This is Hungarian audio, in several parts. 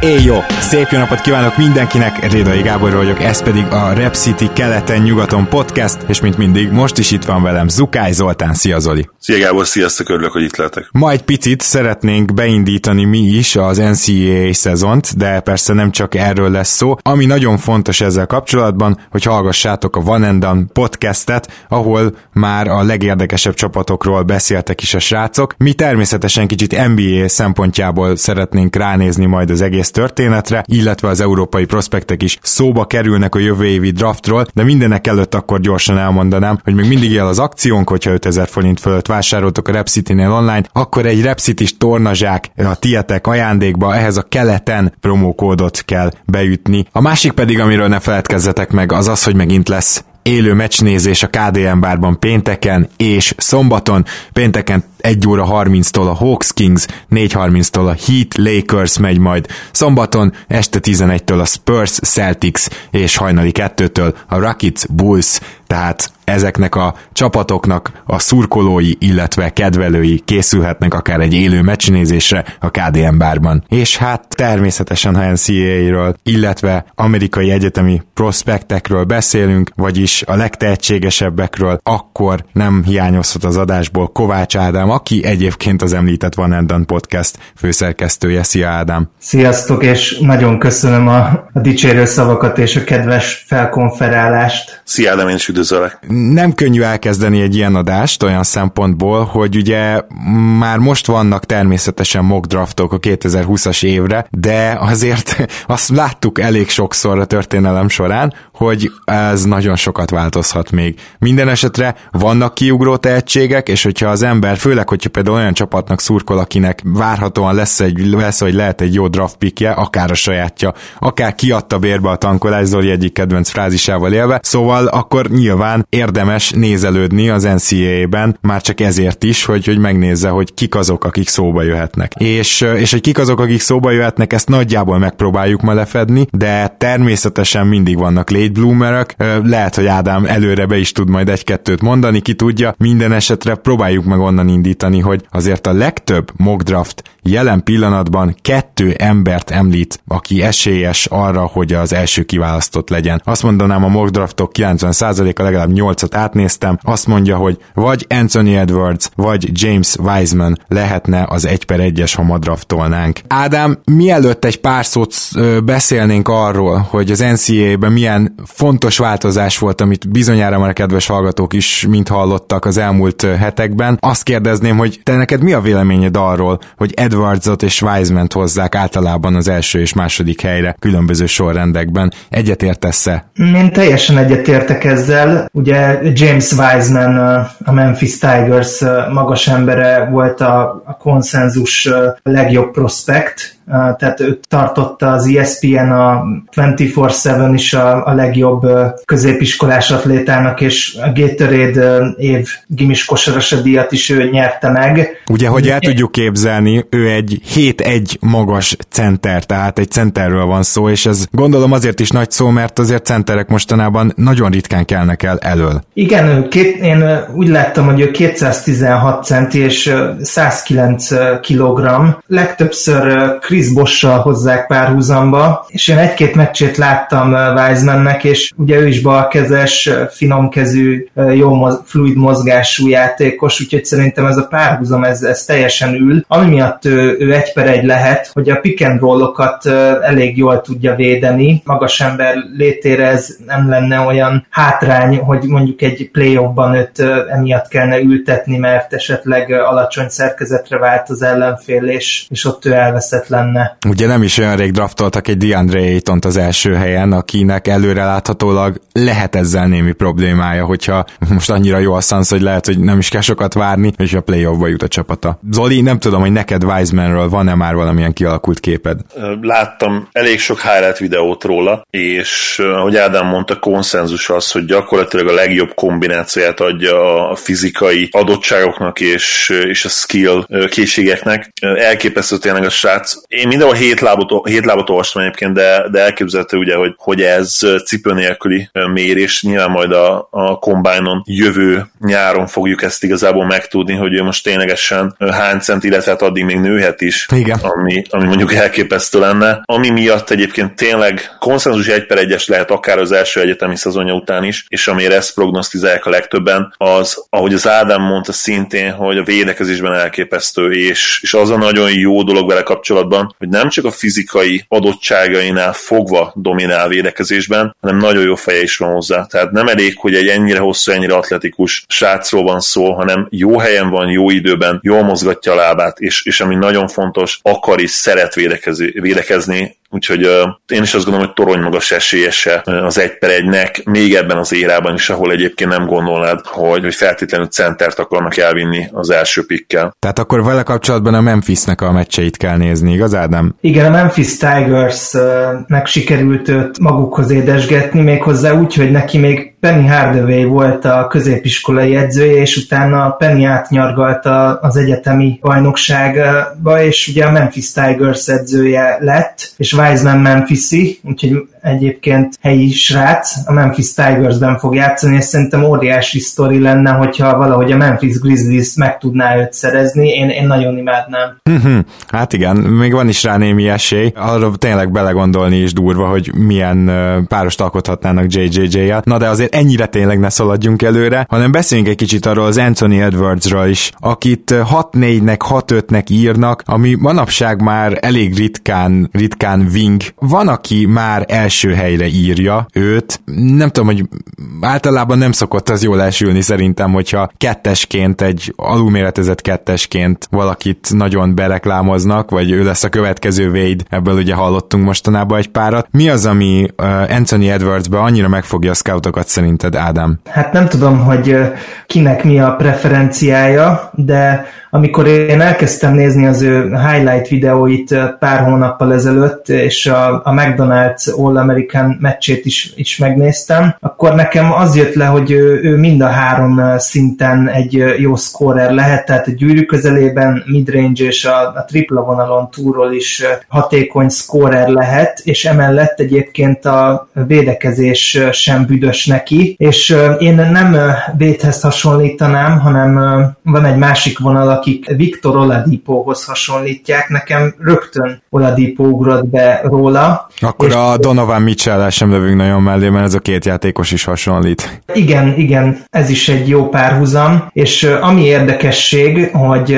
Éj jó! Szép jó napot kívánok mindenkinek, Rédai Gábor vagyok, ez pedig a Rep City keleten-nyugaton podcast, és mint mindig, most is itt van velem Zukály Zoltán, szia Zoli! Szia Gábor, sziasztok, örülök, hogy itt lehetek. Ma egy picit szeretnénk beindítani mi is az NCAA szezont, de persze nem csak erről lesz szó. Ami nagyon fontos ezzel kapcsolatban, hogy hallgassátok a Van and Done podcastet, ahol már a legérdekesebb csapatokról beszéltek is a srácok. Mi természetesen kicsit NBA szempontjából szeretnénk ránézni majd az egész történetre, illetve az európai prospektek is szóba kerülnek a jövő évi draftról, de mindenek előtt akkor gyorsan elmondanám, hogy még mindig él az akciónk, hogyha 5000 forint fölött vásároltok a Repcity-nél online, akkor egy Repcity-s tornazsák a tietek ajándékba ehhez a keleten promókódot kell beütni. A másik pedig, amiről ne feledkezzetek meg, az az, hogy megint lesz élő meccsnézés a KDM bárban pénteken és szombaton. Pénteken 1 óra 30-tól a Hawks Kings, 4.30-tól a Heat Lakers megy majd, szombaton este 11-től a Spurs Celtics és hajnali 2-től a Rockets Bulls, tehát ezeknek a csapatoknak a szurkolói, illetve kedvelői készülhetnek akár egy élő meccsnézésre a KDM bárban. És hát természetesen, ha NCAA-ről, illetve amerikai egyetemi prospektekről beszélünk, vagyis a legtehetségesebbekről, akkor nem hiányozhat az adásból Kovács Ádám, aki egyébként az említett Van Enden Podcast főszerkesztője. Szia Ádám! Sziasztok, és nagyon köszönöm a, a dicsérő szavakat és a kedves felkonferálást. Szia Ádám, én is üdvözöllek! Nem könnyű elkezdeni egy ilyen adást olyan szempontból, hogy ugye már most vannak természetesen mock draftok a 2020-as évre, de azért azt láttuk elég sokszor a történelem során, hogy ez nagyon sokat változhat még. Minden esetre vannak kiugró tehetségek, és hogyha az ember, főleg, hogyha például olyan csapatnak szurkol, akinek várhatóan lesz, egy, lesz vagy lehet egy jó draft pickje, akár a sajátja, akár kiadta bérbe a tankolás, Zoli egyik kedvenc frázisával élve, szóval akkor nyilván érdemes nézelődni az NCAA-ben, már csak ezért is, hogy, hogy megnézze, hogy kik azok, akik szóba jöhetnek. És, és hogy kik azok, akik szóba jöhetnek, ezt nagyjából megpróbáljuk ma lefedni, de természetesen mindig vannak late bloomerek, lehet, hogy Ádám előre be is tud majd egy-kettőt mondani, ki tudja, minden esetre próbáljuk meg onnan indítani, hogy azért a legtöbb mock draft jelen pillanatban kettő embert említ, aki esélyes arra, hogy az első kiválasztott legyen. Azt mondanám, a mock draftok 90%-a legalább 8-at átnéztem, azt mondja, hogy vagy Anthony Edwards, vagy James Wiseman lehetne az 1 per 1-es, ha ma. Ádám, mielőtt egy pár szót beszélnénk arról, hogy az NCAA-ben milyen fontos változás volt, amit bizonyára már a kedves hallgatók is mind hallottak az elmúlt hetekben, azt kérdezném, hogy te neked mi a véleményed arról, hogy Edwardsot és Wiseman-t hozzák általában az első és második helyre különböző sorrendekben. Egyetértesz-e? Én teljesen egyetértek ezzel. Ugye James Wiseman, a Memphis Tigers magas embere volt a, a konszenzus legjobb prospekt, tehát ő tartotta az ESPN a 24-7 is a, a legjobb középiskolás atlétának, és a Gatorade év gimis kosarasa díjat is ő nyerte meg. Ugye, hogy el tudjuk képzelni, ő egy 7-1 magas center, tehát egy centerről van szó, és ez gondolom azért is nagy szó, mert azért centerek mostanában nagyon ritkán kelnek el elől. Igen, két, én úgy láttam, hogy ő 216 centi és 109 kg. Legtöbbször Chris Chris Bossal hozzák párhuzamba, és én egy-két meccsét láttam Wisemannek, és ugye ő is balkezes, finomkezű, jó moz, fluid mozgású játékos, úgyhogy szerintem ez a párhuzam, ez, ez teljesen ül. Ami miatt ő, ő egy per egy lehet, hogy a pick and roll-okat elég jól tudja védeni, magas ember létére ez nem lenne olyan hátrány, hogy mondjuk egy playoffban őt emiatt kellene ültetni, mert esetleg alacsony szerkezetre vált az ellenfél, és, és ott ő elveszett lenne lenne. Ugye nem is olyan rég draftoltak egy DeAndre ayton az első helyen, akinek előreláthatólag lehet ezzel némi problémája, hogyha most annyira jó a Suns, hogy lehet, hogy nem is kell sokat várni, és a playoffba jut a csapata. Zoli, nem tudom, hogy neked Wisemanről van-e már valamilyen kialakult képed? Láttam elég sok highlight videót róla, és ahogy Ádám mondta, konszenzus az, hogy gyakorlatilag a legjobb kombinációját adja a fizikai adottságoknak és, és a skill készségeknek. Elképesztő tényleg a srác. Én mindenhol hét lábot, hét lábot olvastam egyébként, de, de elképzelhető ugye, hogy, hogy ez cipő nélküli mérés. Nyilván majd a, a combine jövő nyáron fogjuk ezt igazából megtudni, hogy ő most ténylegesen hány cent, illetve hát addig még nőhet is, Igen. Ami, ami mondjuk elképesztő lenne. Ami miatt egyébként tényleg konszenzus egy per egyes lehet akár az első egyetemi szezonja után is, és amire ezt prognosztizálják a legtöbben, az, ahogy az Ádám mondta szintén, hogy a védekezésben elképesztő, és, és az a nagyon jó dolog vele kapcsolatban, hogy nem csak a fizikai adottságainál fogva dominál védekezésben, hanem nagyon jó feje is van hozzá. Tehát nem elég, hogy egy ennyire hosszú, ennyire atletikus srácról van szó, hanem jó helyen van, jó időben, jól mozgatja a lábát, és, és ami nagyon fontos, akar is szeret védekezni, Úgyhogy uh, én is azt gondolom, hogy torony magas esélyese az egy per egynek, még ebben az érában is, ahol egyébként nem gondolnád, hogy, hogy feltétlenül centert akarnak elvinni az első pikkel. Tehát akkor vele kapcsolatban a Memphisnek a meccseit kell nézni, igaz Ádám? Igen, a Memphis Tigers-nek sikerült őt magukhoz édesgetni, méghozzá úgy, hogy neki még Penny Hardaway volt a középiskolai edzője, és utána Penny átnyargalta az egyetemi bajnokságba, és ugye a Memphis Tigers edzője lett, és Wiseman Memphisi, úgyhogy egyébként helyi srác, a Memphis Tigersben fog játszani, és szerintem óriási sztori lenne, hogyha valahogy a Memphis Grizzlies meg tudná őt szerezni, én, én nagyon imádnám. Mhm. hát igen, még van is rá némi esély, arra tényleg belegondolni is durva, hogy milyen párost alkothatnának JJJ-jel, na de azért ennyire tényleg ne szaladjunk előre, hanem beszéljünk egy kicsit arról az Anthony Edwardsról is, akit 6-4-nek, 6-5-nek írnak, ami manapság már elég ritkán, ritkán wing. Van, aki már első helyre írja őt. Nem tudom, hogy általában nem szokott az jól elsülni szerintem, hogyha kettesként, egy alulméretezett kettesként valakit nagyon bereklámoznak, vagy ő lesz a következő Wade, ebből ugye hallottunk mostanában egy párat. Mi az, ami Anthony Edwardsbe annyira megfogja a scoutokat szerinted, Ádám? Hát nem tudom, hogy kinek mi a preferenciája, de amikor én elkezdtem nézni az ő highlight videóit pár hónappal ezelőtt, és a, a McDonald's All-American meccsét is, is megnéztem, akkor nekem az jött le, hogy ő, ő mind a három szinten egy jó scorer lehet, tehát a gyűrű közelében, midrange és a, a tripla vonalon túról is hatékony scorer lehet, és emellett egyébként a védekezés sem büdös neki, és én nem védhez hasonlítanám, hanem van egy másik vonal, akik Viktor Oladipóhoz hasonlítják, nekem rögtön Oladipo ugrott be róla. Akkor a Donovan mitchell sem lövünk nagyon mellé, mert ez a két játékos is hasonlít. Igen, igen, ez is egy jó párhuzam, és ami érdekesség, hogy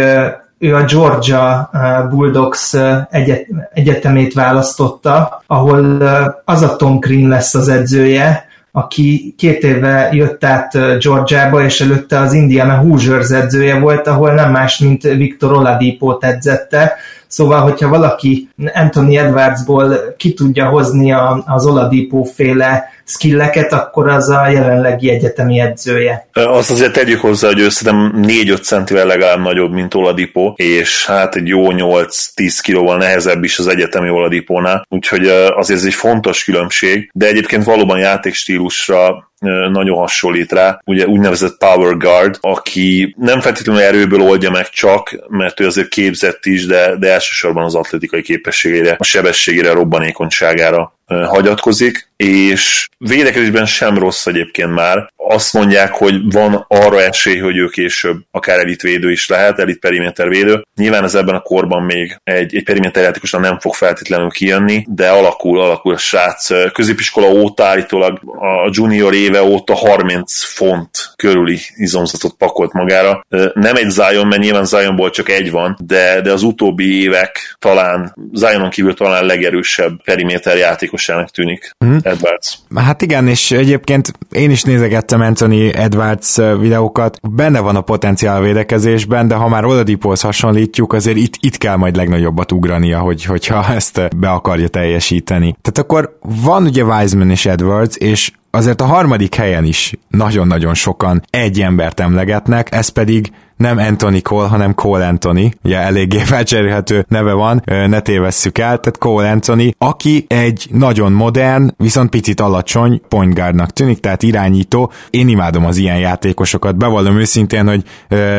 ő a Georgia Bulldogs egyet, egyetemét választotta, ahol az a Tom Green lesz az edzője, aki két éve jött át Georgiába, és előtte az Indiana Hoosiers edzője volt, ahol nem más, mint Viktor Oladipo edzette, Szóval, hogyha valaki Anthony Edwardsból ki tudja hozni az Oladipo féle skilleket, akkor az a jelenlegi egyetemi edzője. Azt azért tegyük hozzá, hogy ő szerintem 4-5 centivel legalább nagyobb, mint Oladipo, és hát egy jó 8-10 kilóval nehezebb is az egyetemi Oladipónál, úgyhogy azért ez egy fontos különbség, de egyébként valóban játékstílusra nagyon hasonlít rá, ugye úgynevezett power guard, aki nem feltétlenül erőből oldja meg csak, mert ő azért képzett is, de, de elsősorban az atletikai képességére, a sebességére, a robbanékonyságára hagyatkozik, és védekezésben sem rossz egyébként már. Azt mondják, hogy van arra esély, hogy ő később akár elitvédő is lehet, elit perimétervédő. Nyilván ez ebben a korban még egy, egy periméterjátékosra nem fog feltétlenül kijönni, de alakul, alakul a srác. Középiskola óta állítólag a junior éve óta 30 font körüli izomzatot pakolt magára. Nem egy Zion, mert nyilván Zionból csak egy van, de, de az utóbbi évek talán Zionon kívül talán legerősebb periméter játékos játékosának tűnik hmm. Edwards. Hát igen, és egyébként én is nézegettem Anthony Edwards videókat, benne van a potenciál védekezésben, de ha már Oladipóhoz hasonlítjuk, azért itt, itt kell majd legnagyobbat ugrania, hogy, hogyha ezt be akarja teljesíteni. Tehát akkor van ugye Wiseman és Edwards, és azért a harmadik helyen is nagyon-nagyon sokan egy embert emlegetnek, ez pedig nem Anthony Cole, hanem Cole Anthony, ugye eléggé felcserélhető neve van, ne tévesszük el, tehát Cole Anthony, aki egy nagyon modern, viszont picit alacsony point guardnak tűnik, tehát irányító. Én imádom az ilyen játékosokat, bevallom őszintén, hogy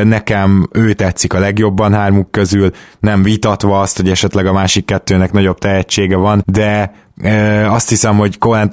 nekem ő tetszik a legjobban hármuk közül, nem vitatva azt, hogy esetleg a másik kettőnek nagyobb tehetsége van, de azt hiszem, hogy Cole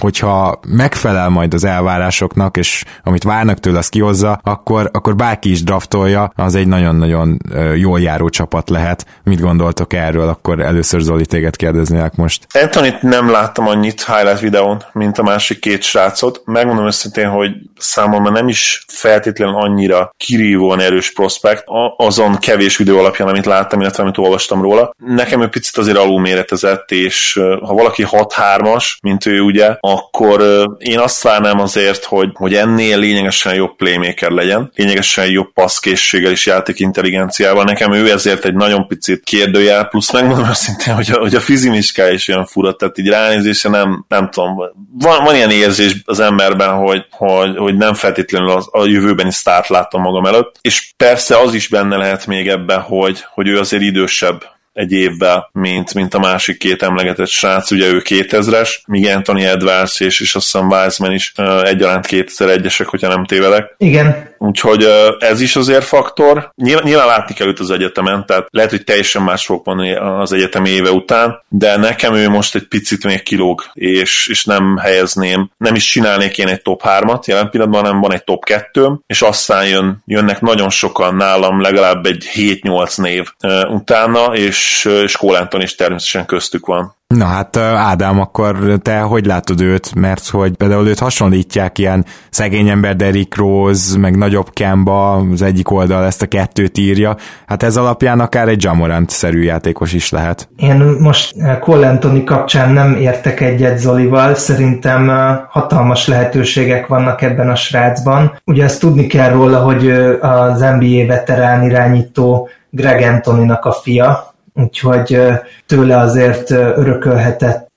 hogyha megfelel majd az elvárásoknak, és amit várnak tőle, azt kihozza, akkor, akkor bárki is draftolja, az egy nagyon-nagyon jól járó csapat lehet. Mit gondoltok erről? Akkor először Zoli téged kérdeznélek most. Anthony-t nem láttam annyit highlight videón, mint a másik két srácot. Megmondom őszintén, hogy számomra nem is feltétlenül annyira kirívóan erős prospekt, azon kevés videó alapján, amit láttam, illetve amit olvastam róla. Nekem ő picit azért alulméretezett, és ha valaki 6-3-as, mint ő ugye, akkor én azt várnám azért, hogy, hogy ennél lényegesen jobb playmaker legyen, lényegesen jobb passzkészséggel és játékintelligenciával. Nekem ő ezért egy nagyon picit kérdőjel, plusz megmondom őszintén, hogy a, hogy a fizimiská is olyan fura, tehát így ránézése nem, nem tudom, van, van ilyen érzés az emberben, hogy, hogy, hogy nem feltétlenül az, a jövőbeni sztárt látom magam előtt, és persze az is benne lehet még ebben, hogy, hogy ő azért idősebb egy évvel, mint, mint a másik két emlegetett srác, ugye ő 2000-es, míg Anthony Edwards és, és azt hiszem Wiseman is egyaránt 2001-esek, hogyha nem tévedek. Igen. Úgyhogy ez is azért faktor. Nyilván, nyilván látni kell őt az egyetemen, tehát lehet, hogy teljesen más fog mondani az egyetem éve után, de nekem ő most egy picit még kilóg, és, és nem helyezném, nem is csinálnék én egy top 3-at jelen pillanatban, hanem van egy top 2 és aztán jön, jönnek nagyon sokan nálam, legalább egy 7-8 név utána, és és, Cole is természetesen köztük van. Na hát Ádám, akkor te hogy látod őt? Mert hogy például őt hasonlítják ilyen szegény ember Derrick Rose, meg nagyobb Kemba, az egyik oldal ezt a kettőt írja. Hát ez alapján akár egy Jamorant-szerű játékos is lehet. Én most Cole Anthony kapcsán nem értek egyet Zolival, szerintem hatalmas lehetőségek vannak ebben a srácban. Ugye ezt tudni kell róla, hogy az NBA veterán irányító Greg Anthony-nak a fia, úgyhogy tőle azért örökölhetett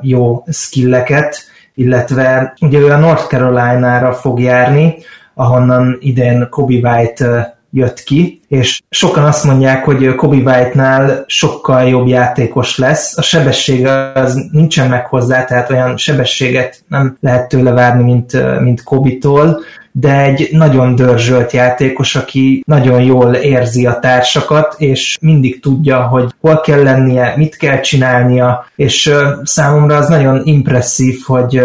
jó skilleket, illetve ugye ő a North Carolina-ra fog járni, ahonnan idén Kobe White jött ki, és sokan azt mondják, hogy Kobe White-nál sokkal jobb játékos lesz. A sebessége az nincsen meg hozzá, tehát olyan sebességet nem lehet tőle várni, mint, mint Kobe-tól, de egy nagyon dörzsölt játékos, aki nagyon jól érzi a társakat, és mindig tudja, hogy hol kell lennie, mit kell csinálnia, és számomra az nagyon impresszív, hogy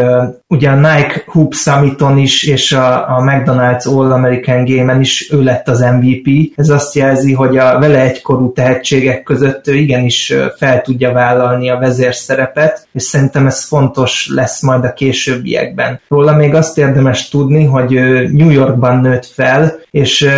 ugye a Nike Hoop Summiton is, és a, a McDonald's All American Game-en is ő lett az MVP. Ez azt jelzi, hogy a vele egykorú tehetségek között ő igenis fel tudja vállalni a vezérszerepet, és szerintem ez fontos lesz majd a későbbiekben. Róla még azt érdemes tudni, hogy New Yorkban nőtt fel, és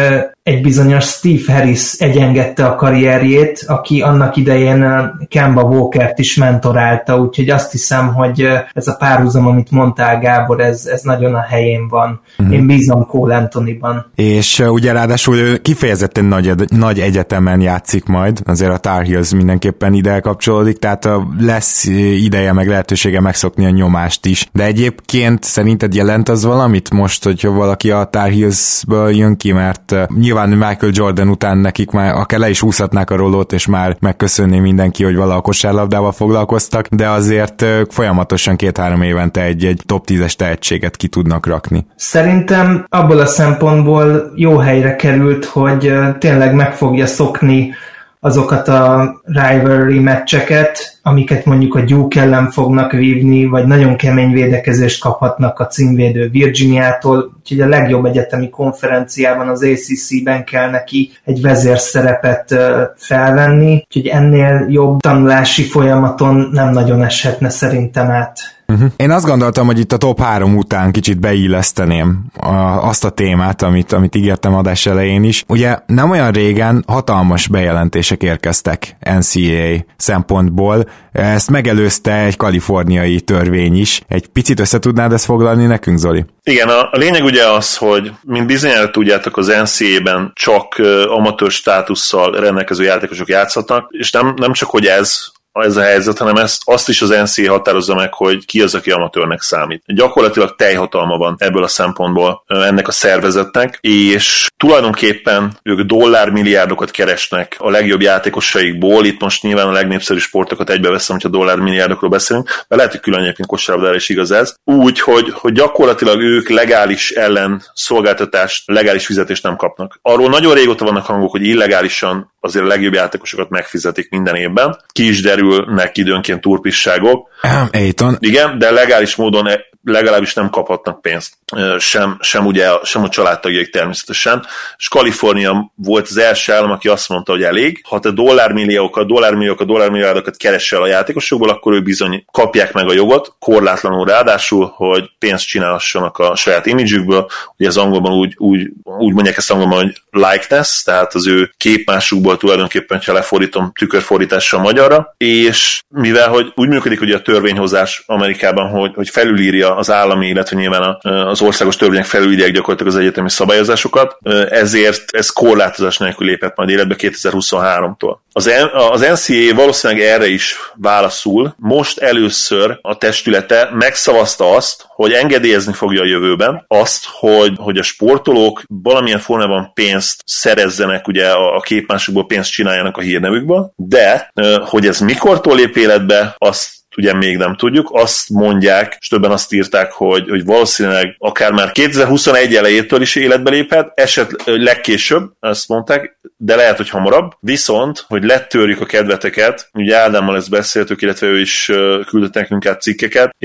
egy bizonyos Steve Harris egyengedte a karrierjét, aki annak idején Kemba Walkert is mentorálta, úgyhogy azt hiszem, hogy ez a párhuzam, amit mondtál Gábor, ez, ez nagyon a helyén van. Mm. Én bízom Cole Anthony-ban. És ugye ráadásul ő kifejezetten nagy, nagy egyetemen játszik majd, azért a Tar Heels mindenképpen ide kapcsolódik, tehát lesz ideje meg lehetősége megszokni a nyomást is. De egyébként szerinted jelent az valamit most, hogyha valaki a Tar Heels-ből jön ki, mert nyilván nyilván Michael Jordan után nekik már akár le is úszhatnák a rolót, és már megköszönni mindenki, hogy vala a kosárlabdával foglalkoztak, de azért folyamatosan két-három évente egy-egy top 10-es tehetséget ki tudnak rakni. Szerintem abból a szempontból jó helyre került, hogy tényleg meg fogja szokni azokat a rivalry meccseket, amiket mondjuk a Duke ellen fognak vívni, vagy nagyon kemény védekezést kaphatnak a címvédő Virginiától, úgyhogy a legjobb egyetemi konferenciában, az ACC-ben kell neki egy vezérszerepet felvenni, úgyhogy ennél jobb tanulási folyamaton nem nagyon eshetne szerintem át Uh-huh. Én azt gondoltam, hogy itt a top 3 után kicsit beilleszteném a, azt a témát, amit, amit ígértem adás elején is. Ugye nem olyan régen hatalmas bejelentések érkeztek NCAA szempontból, ezt megelőzte egy kaliforniai törvény is. Egy picit össze tudnád ezt foglalni nekünk, Zoli? Igen, a, a lényeg ugye az, hogy mint bizonyára tudjátok, az NCA-ben csak amatőr státusszal rendelkező játékosok játszhatnak, és nem, nem csak, hogy ez, ez a helyzet, hanem ezt, azt is az NCA határozza meg, hogy ki az, aki amatőrnek számít. Gyakorlatilag teljhatalma van ebből a szempontból ennek a szervezetnek, és tulajdonképpen ők dollármilliárdokat keresnek a legjobb játékosaikból. Itt most nyilván a legnépszerűbb sportokat egybeveszem, hogyha dollármilliárdokról beszélünk, de lehet, hogy külön egyébként kosárlabdára is igaz ez. Úgy, hogy, hogy gyakorlatilag ők legális ellen szolgáltatást, legális fizetést nem kapnak. Arról nagyon régóta vannak hangok, hogy illegálisan azért a legjobb játékosokat megfizetik minden évben. Ki is derülnek időnként turpisságok. Aiton. Igen, de legális módon legalábbis nem kaphatnak pénzt. Sem, sem, ugye, sem a családtagjaik természetesen. És Kalifornia volt az első állam, aki azt mondta, hogy elég. Ha te dollármilliókat, dollármilliókat, dollármilliárdokat keresel a játékosokból, akkor ők bizony kapják meg a jogot, korlátlanul ráadásul, hogy pénzt csinálhassanak a saját imidzsükből. Ugye az angolban úgy, úgy, úgy mondják ezt angolban, hogy likeness, tehát az ő képmásukból tulajdonképpen, ha lefordítom tükörfordítással magyarra, és mivel hogy úgy működik ugye a törvényhozás Amerikában, hogy, hogy felülírja az állami, illetve nyilván az országos törvények felülírják gyakorlatilag az egyetemi szabályozásokat, ezért ez korlátozás nélkül lépett majd életbe 2023-tól. Az, az NCA valószínűleg erre is válaszul. Most először a testülete megszavazta azt, hogy engedélyezni fogja a jövőben azt, hogy, hogy a sportolók valamilyen formában pénzt szerezzenek, ugye a képmásokból pénzt csináljanak a hírnevükből, de hogy ez mikortól lép életbe, azt ugye még nem tudjuk. Azt mondják, és többen azt írták, hogy, hogy valószínűleg akár már 2021 elejétől is életbe léphet, eset legkésőbb, ezt mondták, de lehet, hogy hamarabb. Viszont, hogy lettörjük a kedveteket, ugye Ádámmal ezt beszéltük, illetve ő is küldött nekünk át cikkeket,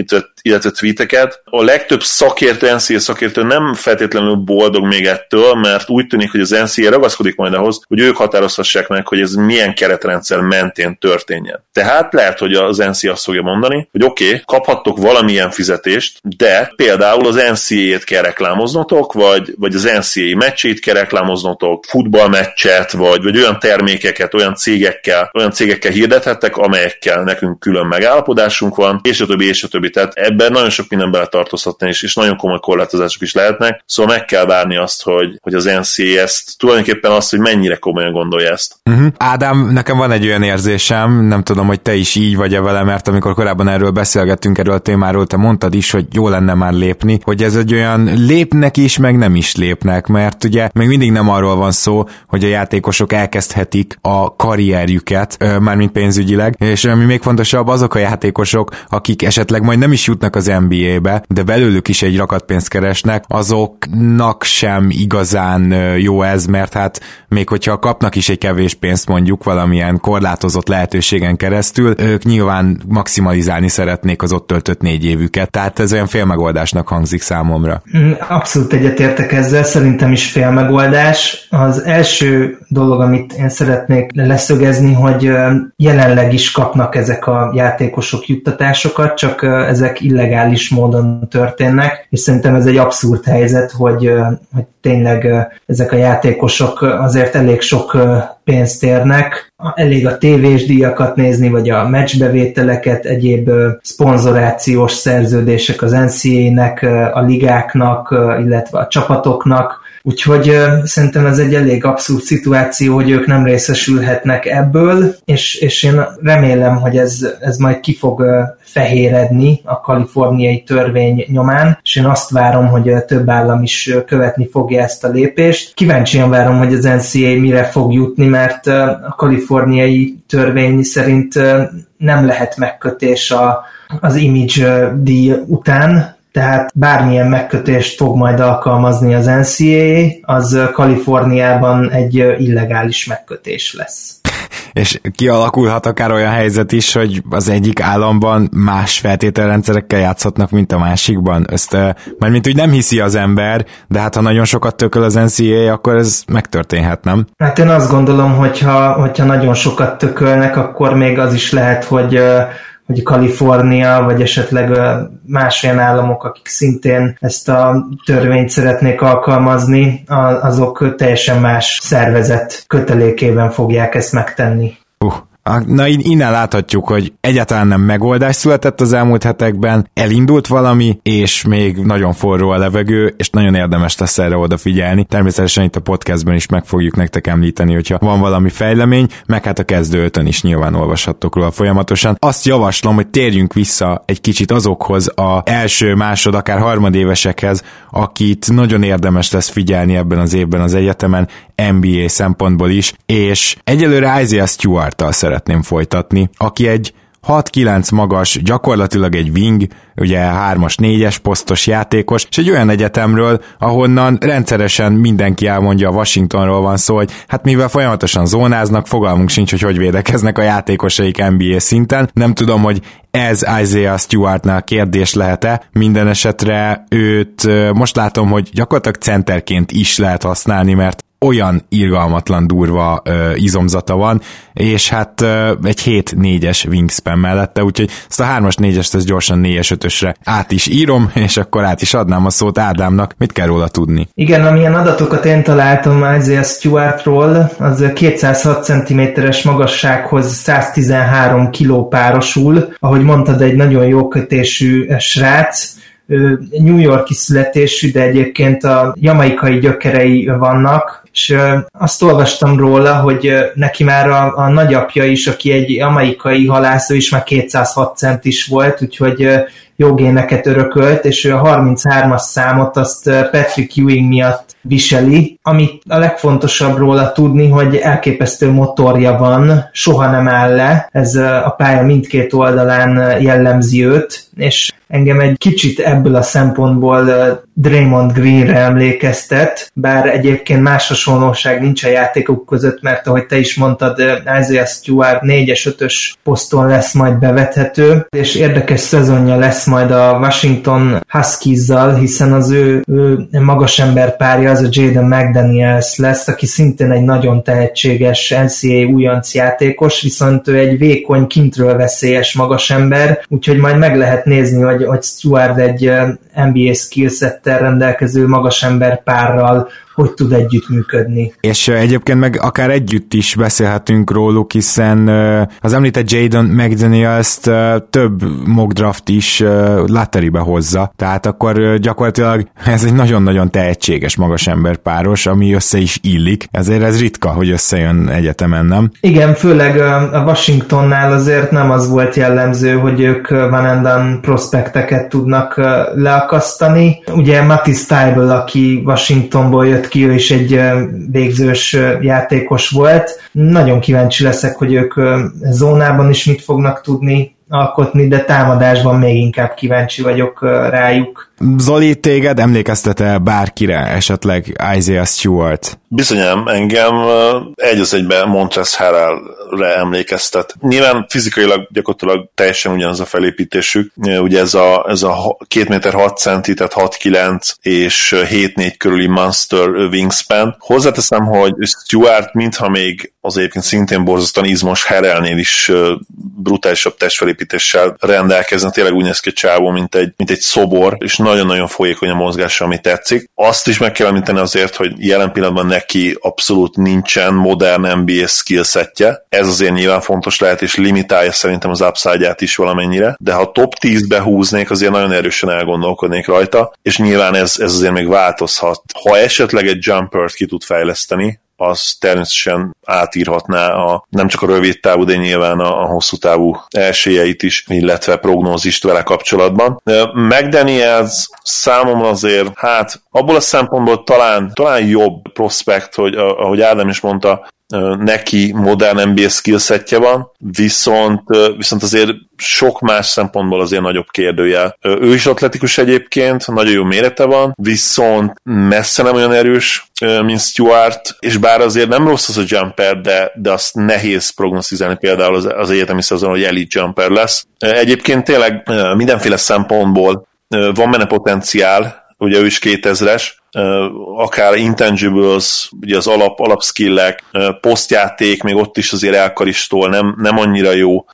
illetve tweeteket. A legtöbb szakértő, NCA szakértő nem feltétlenül boldog még ettől, mert úgy tűnik, hogy az NCA ragaszkodik majd ahhoz, hogy ők határozhassák meg, hogy ez milyen keretrendszer mentén történjen. Tehát lehet, hogy az NCA azt fogja mondani, hogy oké, okay, kaphattok valamilyen fizetést, de például az NCA-t kell reklámoznotok, vagy, vagy az NCA meccsét kell reklámoznotok, futballmeccset, vagy, vagy olyan termékeket, olyan cégekkel, olyan cégekkel hirdethettek, amelyekkel nekünk külön megállapodásunk van, és a többi, és a többi. Tehát ebben nagyon sok minden bele tartozhatna, és, és nagyon komoly korlátozások is lehetnek, szóval meg kell várni azt, hogy, hogy az NCA ezt tulajdonképpen azt, hogy mennyire komolyan gondolja ezt. Uh-huh. Ádám, nekem van egy olyan érzésem, nem tudom, hogy te is így vagy-e vele, mert amikor amikor korábban erről beszélgettünk erről a témáról, te mondtad is, hogy jó lenne már lépni, hogy ez egy olyan lépnek is, meg nem is lépnek, mert ugye még mindig nem arról van szó, hogy a játékosok elkezdhetik a karrierjüket, mármint pénzügyileg, és ami még fontosabb, azok a játékosok, akik esetleg majd nem is jutnak az NBA-be, de belőlük is egy rakat pénzt keresnek, azoknak sem igazán jó ez, mert hát még hogyha kapnak is egy kevés pénzt mondjuk valamilyen korlátozott lehetőségen keresztül, ők nyilván maximum maximalizálni szeretnék az ott töltött négy évüket. Tehát ez olyan félmegoldásnak hangzik számomra. Mm, abszolút egyetértek ezzel, szerintem is félmegoldás. Az első dolog, amit én szeretnék leszögezni, hogy jelenleg is kapnak ezek a játékosok juttatásokat, csak ezek illegális módon történnek, és szerintem ez egy abszurd helyzet, hogy, hogy tényleg ezek a játékosok azért elég sok pénzt érnek. Elég a tévés díjakat nézni, vagy a meccsbevételeket, egyéb szponzorációs szerződések az NCA-nek, a ligáknak, illetve a csapatoknak, Úgyhogy szerintem ez egy elég abszurd szituáció, hogy ők nem részesülhetnek ebből, és, és én remélem, hogy ez, ez majd ki fog fehéredni a kaliforniai törvény nyomán, és én azt várom, hogy több állam is követni fogja ezt a lépést. Kíváncsian várom, hogy az NCA mire fog jutni, mert a kaliforniai törvény szerint nem lehet megkötés a, az image díj után, tehát bármilyen megkötést fog majd alkalmazni az NCAA, az Kaliforniában egy illegális megkötés lesz. És kialakulhat akár olyan helyzet is, hogy az egyik államban más feltételrendszerekkel játszhatnak, mint a másikban. Ezt mert mint úgy nem hiszi az ember, de hát ha nagyon sokat tököl az NCAA, akkor ez megtörténhet, nem? Hát én azt gondolom, hogyha, hogyha nagyon sokat tökölnek, akkor még az is lehet, hogy hogy Kalifornia, vagy esetleg más olyan államok, akik szintén ezt a törvényt szeretnék alkalmazni, azok teljesen más szervezet kötelékében fogják ezt megtenni. Uh, Na innen láthatjuk, hogy egyáltalán nem megoldás született az elmúlt hetekben, elindult valami, és még nagyon forró a levegő, és nagyon érdemes lesz erre odafigyelni. Természetesen itt a podcastben is meg fogjuk nektek említeni, hogyha van valami fejlemény, meg hát a kezdőtön is nyilván olvashattok róla folyamatosan. Azt javaslom, hogy térjünk vissza egy kicsit azokhoz a első, másod, akár harmadévesekhez, akit nagyon érdemes lesz figyelni ebben az évben az egyetemen, NBA szempontból is, és egyelőre Isaiah Stewart-tal szeretném folytatni, aki egy 6-9 magas, gyakorlatilag egy wing, ugye 3-as, 4-es posztos játékos, és egy olyan egyetemről, ahonnan rendszeresen mindenki elmondja, a Washingtonról van szó, hogy hát mivel folyamatosan zónáznak, fogalmunk sincs, hogy hogy védekeznek a játékosaik NBA szinten. Nem tudom, hogy ez Isaiah Stewartnál kérdés lehet-e. Minden esetre őt most látom, hogy gyakorlatilag centerként is lehet használni, mert olyan irgalmatlan durva ö, izomzata van, és hát ö, egy 7-4-es wingspan mellette, úgyhogy ezt a 3-as 4-est ezt gyorsan 4-es 5-ösre át is írom, és akkor át is adnám a szót Ádámnak. Mit kell róla tudni? Igen, amilyen adatokat én találtam Isaiah Stewartról, az 206 cm-es magassághoz 113 kg párosul, ahogy mondtad, egy nagyon jó kötésű srác, New Yorki születésű, de egyébként a jamaikai gyökerei vannak, és azt olvastam róla, hogy neki már a, a nagyapja is, aki egy amerikai halász, is már 206 cent is volt, úgyhogy jó géneket örökölt, és ő a 33-as számot azt Patrick Ewing miatt viseli. Amit a legfontosabb róla tudni, hogy elképesztő motorja van, soha nem áll le, ez a pálya mindkét oldalán jellemzi őt, és engem egy kicsit ebből a szempontból Draymond Greenre emlékeztet, bár egyébként más hasonlóság nincs a játékok között, mert ahogy te is mondtad, Isaiah Stewart 4-es, 5-ös poszton lesz majd bevethető, és érdekes szezonja lesz majd a Washington Huskies-zal, hiszen az ő, ő magas ember párja az a Jaden McDaniels lesz, aki szintén egy nagyon tehetséges NCAA újonc játékos, viszont ő egy vékony, kintről veszélyes magas ember, úgyhogy majd meg lehet nézni, hogy, hogy Stewart egy NBA skillsettel rendelkező magasember párral hogy tud együttműködni. És egyébként meg akár együtt is beszélhetünk róluk, hiszen az említett Jadon mcdaniels több mock draft is lotterybe hozza, tehát akkor gyakorlatilag ez egy nagyon-nagyon tehetséges magasember páros, ami össze is illik, ezért ez ritka, hogy összejön egyetemen, nem? Igen, főleg a Washingtonnál azért nem az volt jellemző, hogy ők Van Enden prospekteket tudnak leakasztani. Ugye Matty Stybel, aki Washingtonból jött jött ki, ő is egy végzős játékos volt. Nagyon kíváncsi leszek, hogy ők zónában is mit fognak tudni alkotni, de támadásban még inkább kíváncsi vagyok rájuk. Zoli, téged emlékeztet-e bárkire, esetleg Isaiah Stewart? Bizonyám, engem egy az egyben Montres Harrell-re emlékeztet. Nyilván fizikailag gyakorlatilag teljesen ugyanaz a felépítésük. Ugye ez a, ez a 2 méter 6 centi, tehát 6-9 és 7-4 körüli Monster Wingspan. Hozzáteszem, hogy Stewart mintha még az egyébként szintén borzasztóan izmos Harrellnél is brutálisabb testfelépítéssel rendelkezne. Tényleg úgy néz ki csávó, mint egy, mint egy szobor, és nagyon-nagyon folyékony a mozgása, ami tetszik. Azt is meg kell említeni azért, hogy jelen pillanatban neki abszolút nincsen modern NBA skillsetje. Ez azért nyilván fontos lehet, és limitálja szerintem az upside is valamennyire, de ha top 10-be húznék, azért nagyon erősen elgondolkodnék rajta, és nyilván ez, ez azért még változhat. Ha esetleg egy jumpert ki tud fejleszteni, az természetesen átírhatná a, nem csak a rövid távú, de nyilván a, a hosszú távú esélyeit is, illetve prognózist vele kapcsolatban. McDaniels számomra azért, hát abból a szempontból talán, talán jobb prospekt, hogy ahogy Ádám is mondta, neki modern NBA skillsetje van, viszont, viszont azért sok más szempontból azért nagyobb kérdőjel. Ő is atletikus egyébként, nagyon jó mérete van, viszont messze nem olyan erős, mint Stuart, és bár azért nem rossz az a jumper, de, de azt nehéz prognosztizálni például az, az egyetemi szezon, hogy elite jumper lesz. Egyébként tényleg mindenféle szempontból van benne potenciál, ugye ő is 2000-es, akár intangibles, ugye az alap, alapskillek, posztjáték, még ott is azért elkaristól, nem, nem annyira jó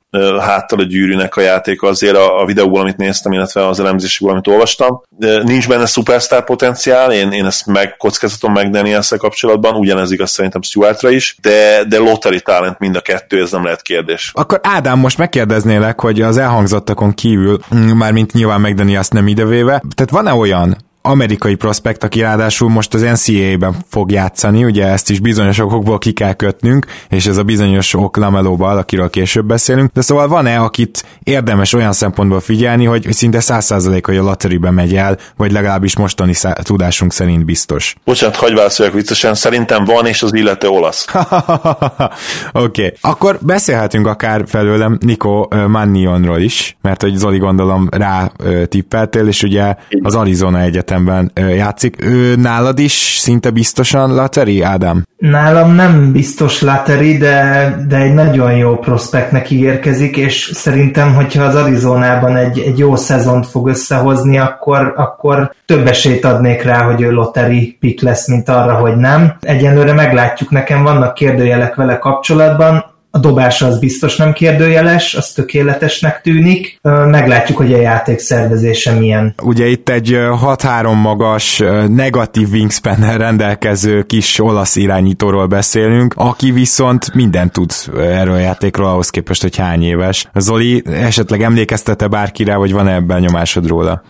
háttal a gyűrűnek a játéka azért a, a videóból, amit néztem, illetve az elemzéséből, amit olvastam. Nincs benne szupersztár potenciál, én, én ezt megkockáztatom meg daniels kapcsolatban, ugyanez igaz szerintem Stuartra is, de, de lottery talent mind a kettő, ez nem lehet kérdés. Akkor Ádám, most megkérdeznélek, hogy az elhangzottakon kívül, már mint nyilván meg Daniels nem idevéve, tehát van-e olyan amerikai prospekt, aki ráadásul most az NCAA-ben fog játszani, ugye ezt is bizonyos okokból ki kell kötnünk, és ez a bizonyos ok Lamelóval, akiről később beszélünk, de szóval van-e, akit érdemes olyan szempontból figyelni, hogy szinte száz százalék, hogy a lotterybe megy el, vagy legalábbis mostani szá- tudásunk szerint biztos. Bocsánat, hagyj válaszoljak viccesen, szerintem van, és az illető olasz. Oké, okay. akkor beszélhetünk akár felőlem Nico Mannionról is, mert hogy Zoli gondolom rá tippeltél, és ugye az Arizona Egyet egyetemben játszik. Ő nálad is szinte biztosan Lateri, Ádám? Nálam nem biztos Lateri, de, de egy nagyon jó prospektnek ígérkezik, és szerintem, hogyha az Arizonában egy, egy jó szezont fog összehozni, akkor, akkor több esélyt adnék rá, hogy ő Loteri pick lesz, mint arra, hogy nem. Egyenlőre meglátjuk, nekem vannak kérdőjelek vele kapcsolatban, a dobása az biztos nem kérdőjeles, az tökéletesnek tűnik. Meglátjuk, hogy a játék szervezése milyen. Ugye itt egy 6-3 magas, negatív wingspan rendelkező kis olasz irányítóról beszélünk, aki viszont mindent tud erről a játékról ahhoz képest, hogy hány éves. Zoli, esetleg emlékeztete bárkire, vagy van-e ebben nyomásod róla?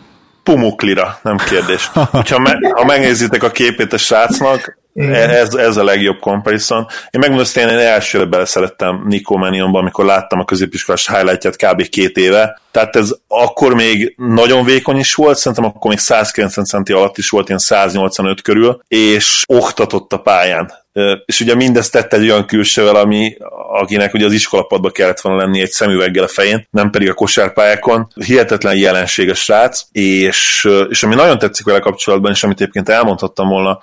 Pumuklira, nem kérdés. Ha, me- ha megnézitek a képét a srácnak, ez, ez a legjobb comparison. Én megmondom, hogy én elsőre beleszerettem Nico Manionba, amikor láttam a középiskolás highlightját kb. két éve. Tehát ez akkor még nagyon vékony is volt, szerintem akkor még 190 centi alatt is volt, ilyen 185 körül, és oktatott a pályán és ugye mindezt tette egy olyan külsővel, ami, akinek ugye az iskolapadba kellett volna lenni egy szemüveggel a fején, nem pedig a kosárpályákon. Hihetetlen jelenség a srác, és, és ami nagyon tetszik vele kapcsolatban, és amit egyébként elmondhattam volna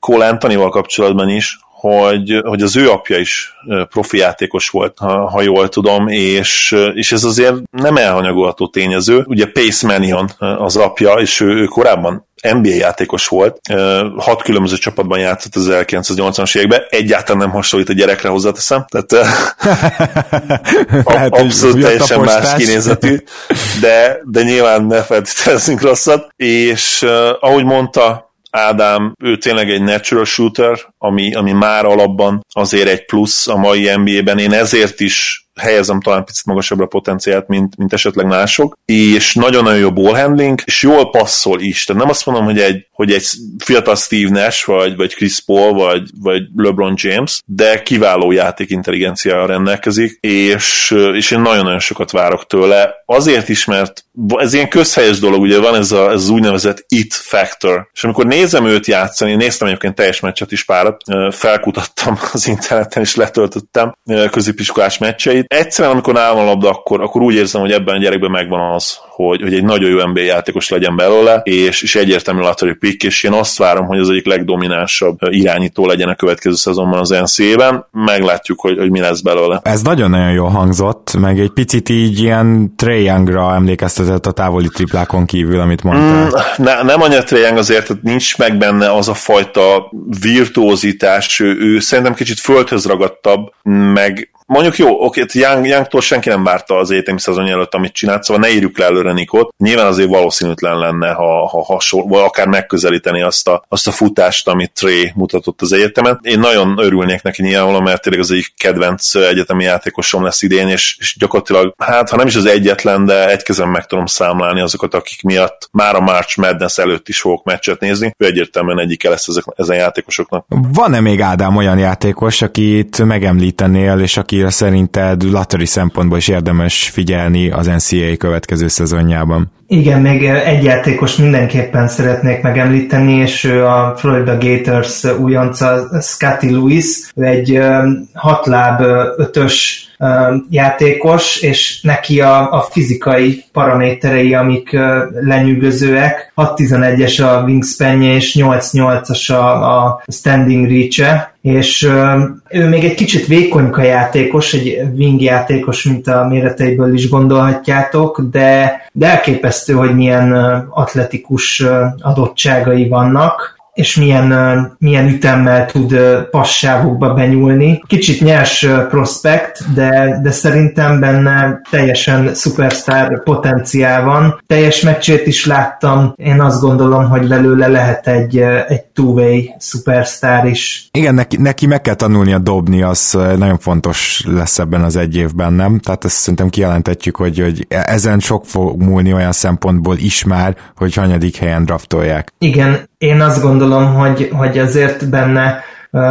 Cole Anthony-val kapcsolatban is, hogy, hogy az ő apja is profi játékos volt, ha, ha jól tudom, és, és ez azért nem elhanyagolható tényező. Ugye Pace Manion az apja, és ő, ő korábban NBA játékos volt, hat különböző csapatban játszott az 1980-as években, egyáltalán nem hasonlít a gyerekre hozzáteszem, tehát hát, abszolút teljesen más kinézetű, de, de nyilván ne feltételezzünk rosszat, és ahogy mondta, Ádám, ő tényleg egy natural shooter, ami, ami már alapban azért egy plusz a mai NBA-ben. Én ezért is helyezem talán picit magasabbra a potenciált, mint, mint esetleg mások, és nagyon-nagyon jó ballhandling, és jól passzol is. Tehát nem azt mondom, hogy egy, hogy egy fiatal Steve Nash, vagy, vagy Chris Paul, vagy, vagy LeBron James, de kiváló játékintelligenciával rendelkezik, és, és én nagyon-nagyon sokat várok tőle. Azért is, mert ez ilyen közhelyes dolog, ugye van ez, a, ez az úgynevezett it factor, és amikor nézem őt játszani, néztem egyébként teljes meccset is párat, felkutattam az interneten, és letöltöttem középiskolás meccseit, egyszerűen, amikor nálam a labda, akkor, akkor úgy érzem, hogy ebben a gyerekben megvan az, hogy, hogy egy nagyon jó NBA játékos legyen belőle, és, és egyértelmű lottery pick, és én azt várom, hogy az egyik legdominánsabb irányító legyen a következő szezonban az NCA-ben. Meglátjuk, hogy, hogy mi lesz belőle. Ez nagyon-nagyon jó hangzott, meg egy picit így ilyen Trae Youngra emlékeztetett a távoli triplákon kívül, amit mondtál. Mm, ne, nem annyira Trae Young azért, nincs meg benne az a fajta virtuózitás, ő, ő szerintem kicsit földhöz ragadtabb, meg mondjuk jó, oké, Young, Youngtól senki nem várta az egyetemi szezon előtt, amit csinált, szóval ne írjuk le előre Nikot. Nyilván azért valószínűtlen lenne, ha, ha hasonló, vagy akár megközelíteni azt a, azt a futást, amit Trey mutatott az egyetemen. Én nagyon örülnék neki nyilvánvalóan, mert tényleg az egyik kedvenc egyetemi játékosom lesz idén, és, és gyakorlatilag, hát ha nem is az egyetlen, de egy kezem meg tudom számlálni azokat, akik miatt már a March Madness előtt is fogok meccset nézni. Ő egyértelműen egyike lesz ezek, ezen játékosoknak. Van-e még Ádám olyan játékos, akit megemlítenél, és aki akire szerinted lottery szempontból is érdemes figyelni az NCAA következő szezonjában? Igen, még egy játékos mindenképpen szeretnék megemlíteni, és ő a Florida Gators újonca Scotty Lewis, ő egy hatláb ötös játékos, és neki a, a fizikai paraméterei, amik lenyűgözőek. 6-11-es a wingspanje, és 8-8-as a, a standing reach-e, és ő még egy kicsit vékonyka játékos, egy wing játékos, mint a méreteiből is gondolhatjátok, de, de elképesztő, hogy milyen atletikus adottságai vannak és milyen, milyen ütemmel tud passávokba benyúlni. Kicsit nyers prospekt, de, de szerintem benne teljesen superstar potenciál van. Teljes meccsét is láttam, én azt gondolom, hogy belőle lehet egy, egy two-way superstar is. Igen, neki, neki meg kell tanulnia dobni, az nagyon fontos lesz ebben az egy évben, nem? Tehát ezt szerintem kijelentetjük, hogy, hogy ezen sok fog múlni olyan szempontból is már, hogy hanyadik helyen draftolják. Igen, én azt gondolom, hogy, hogy azért benne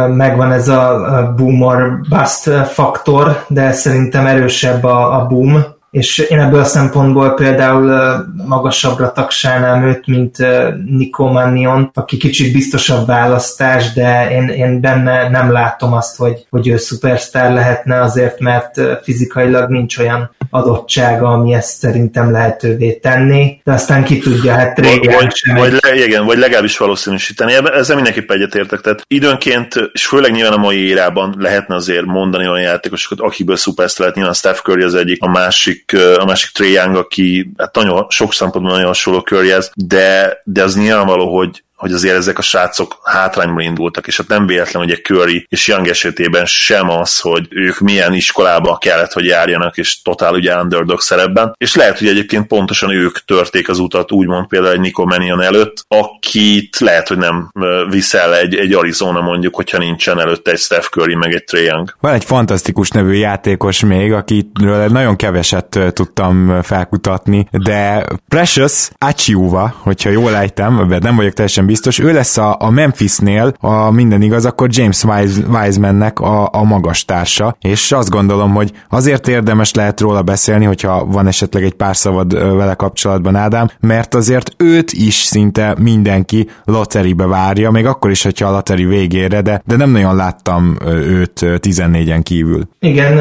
megvan ez a boom or bust faktor, de szerintem erősebb a, a boom, és én ebből a szempontból például magasabbra tagsálnám őt, mint Nico Mannion, aki kicsit biztosabb választás, de én, én benne nem látom azt, hogy, hogy ő szupersztár lehetne azért, mert fizikailag nincs olyan adottsága, ami ezt szerintem lehetővé tenni, de aztán ki tudja, hát régen vagy, sem. Vagy, le, igen, vagy legalábbis valószínűsíteni. Ezzel mindenképp egyetértek. Tehát időnként, és főleg nyilván a mai érában lehetne azért mondani olyan játékosokat, akiből szupersztár lehet, nyilván Steph Curry az egyik, a másik másik, a másik Trae Young, aki hát nagyon, sok szempontból nagyon hasonló Curryhez, de, de az nyilvánvaló, hogy, hogy azért ezek a srácok hátrányban indultak, és hát nem véletlen, hogy egy Curry és Young esetében sem az, hogy ők milyen iskolába kellett, hogy járjanak, és totál ugye underdog szerepben, és lehet, hogy egyébként pontosan ők törték az utat, úgymond például egy Nico Mannion előtt, akit lehet, hogy nem viszel egy, egy Arizona mondjuk, hogyha nincsen előtte egy Steph Curry, meg egy Trae Young. Van egy fantasztikus nevű játékos még, akitről nagyon keveset tudtam felkutatni, de Precious Achiuva, hogyha jól ejtem, nem vagyok teljesen biztos, ő lesz a, a Memphisnél, a minden igaz, akkor James Wisemannek a, a magas társa, és azt gondolom, hogy azért érdemes lehet róla beszélni, hogyha van esetleg egy pár szavad vele kapcsolatban Ádám, mert azért őt is szinte mindenki loteribe várja, még akkor is, hogyha a loteri végére, de, de nem nagyon láttam őt 14-en kívül. Igen,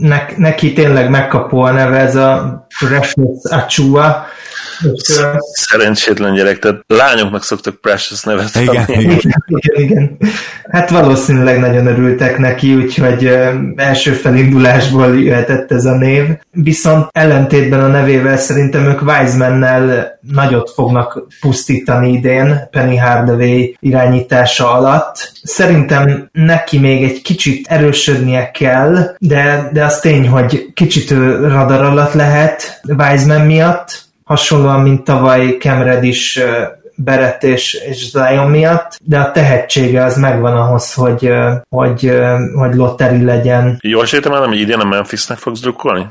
ne, neki tényleg megkapó a neve ez a Precious Achua, Szerencsétlen gyerek, tehát lányoknak szoktak Precious nevet igen, igen. igen, igen. Hát valószínűleg nagyon örültek neki, úgyhogy első felindulásból jöhetett ez a név. Viszont ellentétben a nevével szerintem ők Wisemannel nagyot fognak pusztítani idén Penny Hardaway irányítása alatt. Szerintem neki még egy kicsit erősödnie kell, de, de az tény, hogy kicsit ő radar alatt lehet Wiseman miatt, hasonlóan, mint tavaly Kemred is Berett és, és Zion miatt, de a tehetsége az megvan ahhoz, hogy, hogy, hogy lotteri legyen. Jól sejtem el, hogy idén a Memphisnek fogsz drukkolni?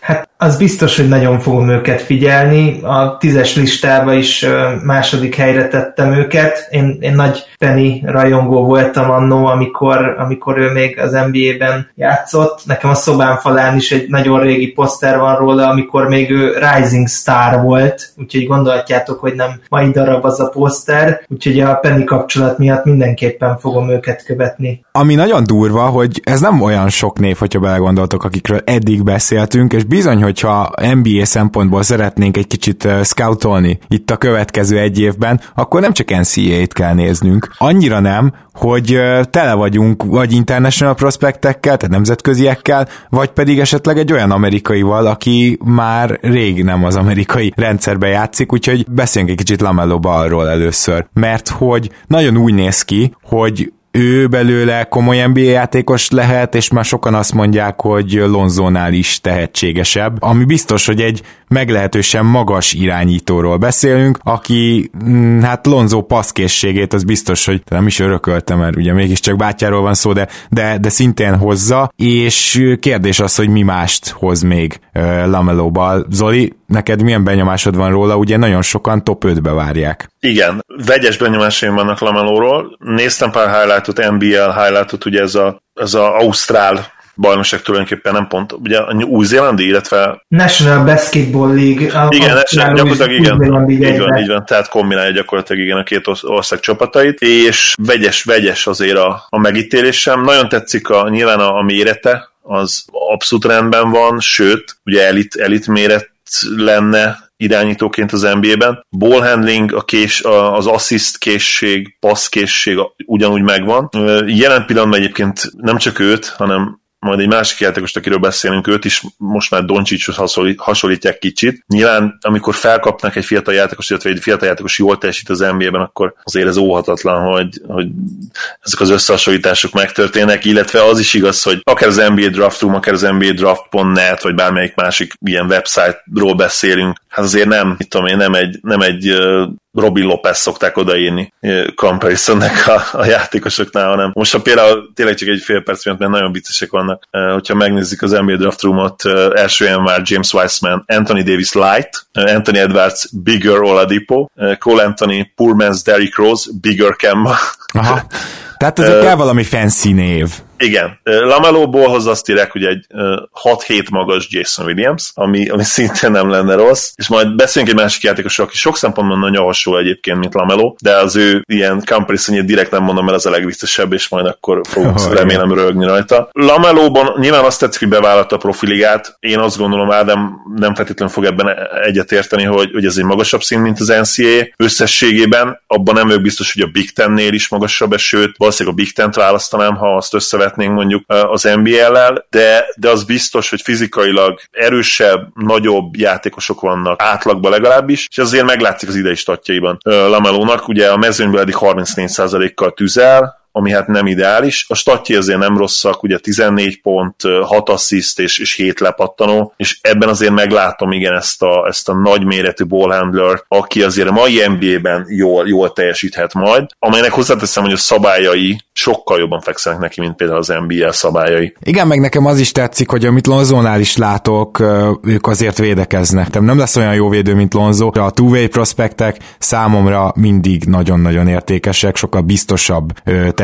Hát az biztos, hogy nagyon fogom őket figyelni. A tízes listába is második helyre tettem őket. Én, én nagy Penny rajongó voltam annó, amikor, amikor ő még az NBA-ben játszott. Nekem a szobám falán is egy nagyon régi poszter van róla, amikor még ő Rising Star volt, úgyhogy gondolhatjátok, hogy nem mai darab az a poszter, úgyhogy a Penny kapcsolat miatt mindenképpen fogom őket követni. Ami nagyon durva, hogy ez nem olyan sok név, hogyha belegondoltok, akikről eddig beszéltünk, és bizony, hogyha NBA szempontból szeretnénk egy kicsit scoutolni itt a következő egy évben, akkor nem csak NCAA-t kell néznünk. Annyira nem, hogy tele vagyunk vagy international prospektekkel, tehát nemzetköziekkel, vagy pedig esetleg egy olyan amerikaival, aki már rég nem az amerikai rendszerbe játszik, úgyhogy beszéljünk egy kicsit Lamello Ballról először, mert hogy nagyon úgy néz ki, hogy ő belőle komoly NBA játékos lehet, és már sokan azt mondják, hogy Lonzónál is tehetségesebb, ami biztos, hogy egy meglehetősen magas irányítóról beszélünk, aki mm, hát Lonzó passzkészségét az biztos, hogy nem is örökölte, mert ugye mégiscsak bátyáról van szó, de, de, de szintén hozza, és kérdés az, hogy mi mást hoz még uh, Lamelóba. Zoli, neked milyen benyomásod van róla? Ugye nagyon sokan top 5-be várják. Igen, vegyes benyomásaim vannak Lamelóról. Néztem pár highlightot, NBL highlightot, ugye ez a, ez a Ausztrál bajnokság tulajdonképpen nem pont, ugye a új-zélandi, illetve... National Basketball League. A igen, National, gyakorlatilag igen, így van, így van, tehát kombinálja gyakorlatilag igen a két ország csapatait, és vegyes, vegyes azért a, a megítélésem. Nagyon tetszik a, nyilván a, a mérete, az abszolút rendben van, sőt, ugye elit, elit méret lenne irányítóként az NBA-ben. Ball handling, a kés, az assist készség, passz készség ugyanúgy megvan. Jelen pillanatban egyébként nem csak őt, hanem majd egy másik játékost, akiről beszélünk, őt is most már Doncsicshoz hasonlítják kicsit. Nyilván, amikor felkapnak egy fiatal játékos, illetve egy fiatal játékos jól teljesít az NBA-ben, akkor azért ez óhatatlan, hogy, hogy ezek az összehasonlítások megtörténnek, illetve az is igaz, hogy akár az NBA Draft Room, akár az NBA Draft.net, vagy bármelyik másik ilyen website-ról beszélünk, hát azért nem, mit tudom én, nem egy, nem egy Robin Lopez szokták odaírni comparisonnek a, a játékosoknál, hanem most ha például tényleg csak egy fél perc miatt, mert nagyon viccesek vannak, hogyha megnézzük az NBA Draft Roomot, első ilyen már James Wiseman, Anthony Davis Light, Anthony Edwards Bigger Oladipo, Cole Anthony Poor Man's Derrick Rose Bigger Kemba. Aha. Tehát ez uh, kell valami fancy név. Igen. Lamelóból hoz azt írek, hogy egy 6-7 magas Jason Williams, ami, ami szintén nem lenne rossz, és majd beszéljünk egy másik játékosról, aki sok szempontból nagyon hasonló egyébként, mint Lameló, de az ő ilyen comparison direkt nem mondom, mert az a legviccesebb, és majd akkor fogunk oh, remélem rögni rajta. Lamelóban nyilván azt tetszik, hogy bevállalta a profiligát. Én azt gondolom, Ádám nem feltétlenül fog ebben egyetérteni, hogy, hogy ez egy magasabb szint, mint az NCAA. Összességében abban nem vagyok biztos, hogy a Big Ten-nél is magasabb, sőt, valószínűleg a Big Ten-t választanám, ha azt összevetnénk mondjuk az NBL-lel, de, de az biztos, hogy fizikailag erősebb, nagyobb játékosok vannak átlagban legalábbis, és azért meglátszik az idei statjaiban. Lamelónak, ugye a mezőnyből eddig 34%-kal tüzel, ami hát nem ideális. A statja azért nem rosszak, ugye 14 pont, 6 assziszt és, és 7 lepattanó, és ebben azért meglátom igen ezt a, ezt a nagyméretű ballhandler, aki azért a mai NBA-ben jól, jól teljesíthet majd, amelynek hozzáteszem, hogy a szabályai sokkal jobban fekszenek neki, mint például az NBA szabályai. Igen, meg nekem az is tetszik, hogy amit Lonzónál is látok, ők azért védekeznek. Tehát nem lesz olyan jó védő, mint Lonzo. A two-way prospektek számomra mindig nagyon-nagyon értékesek, sokkal biztosabb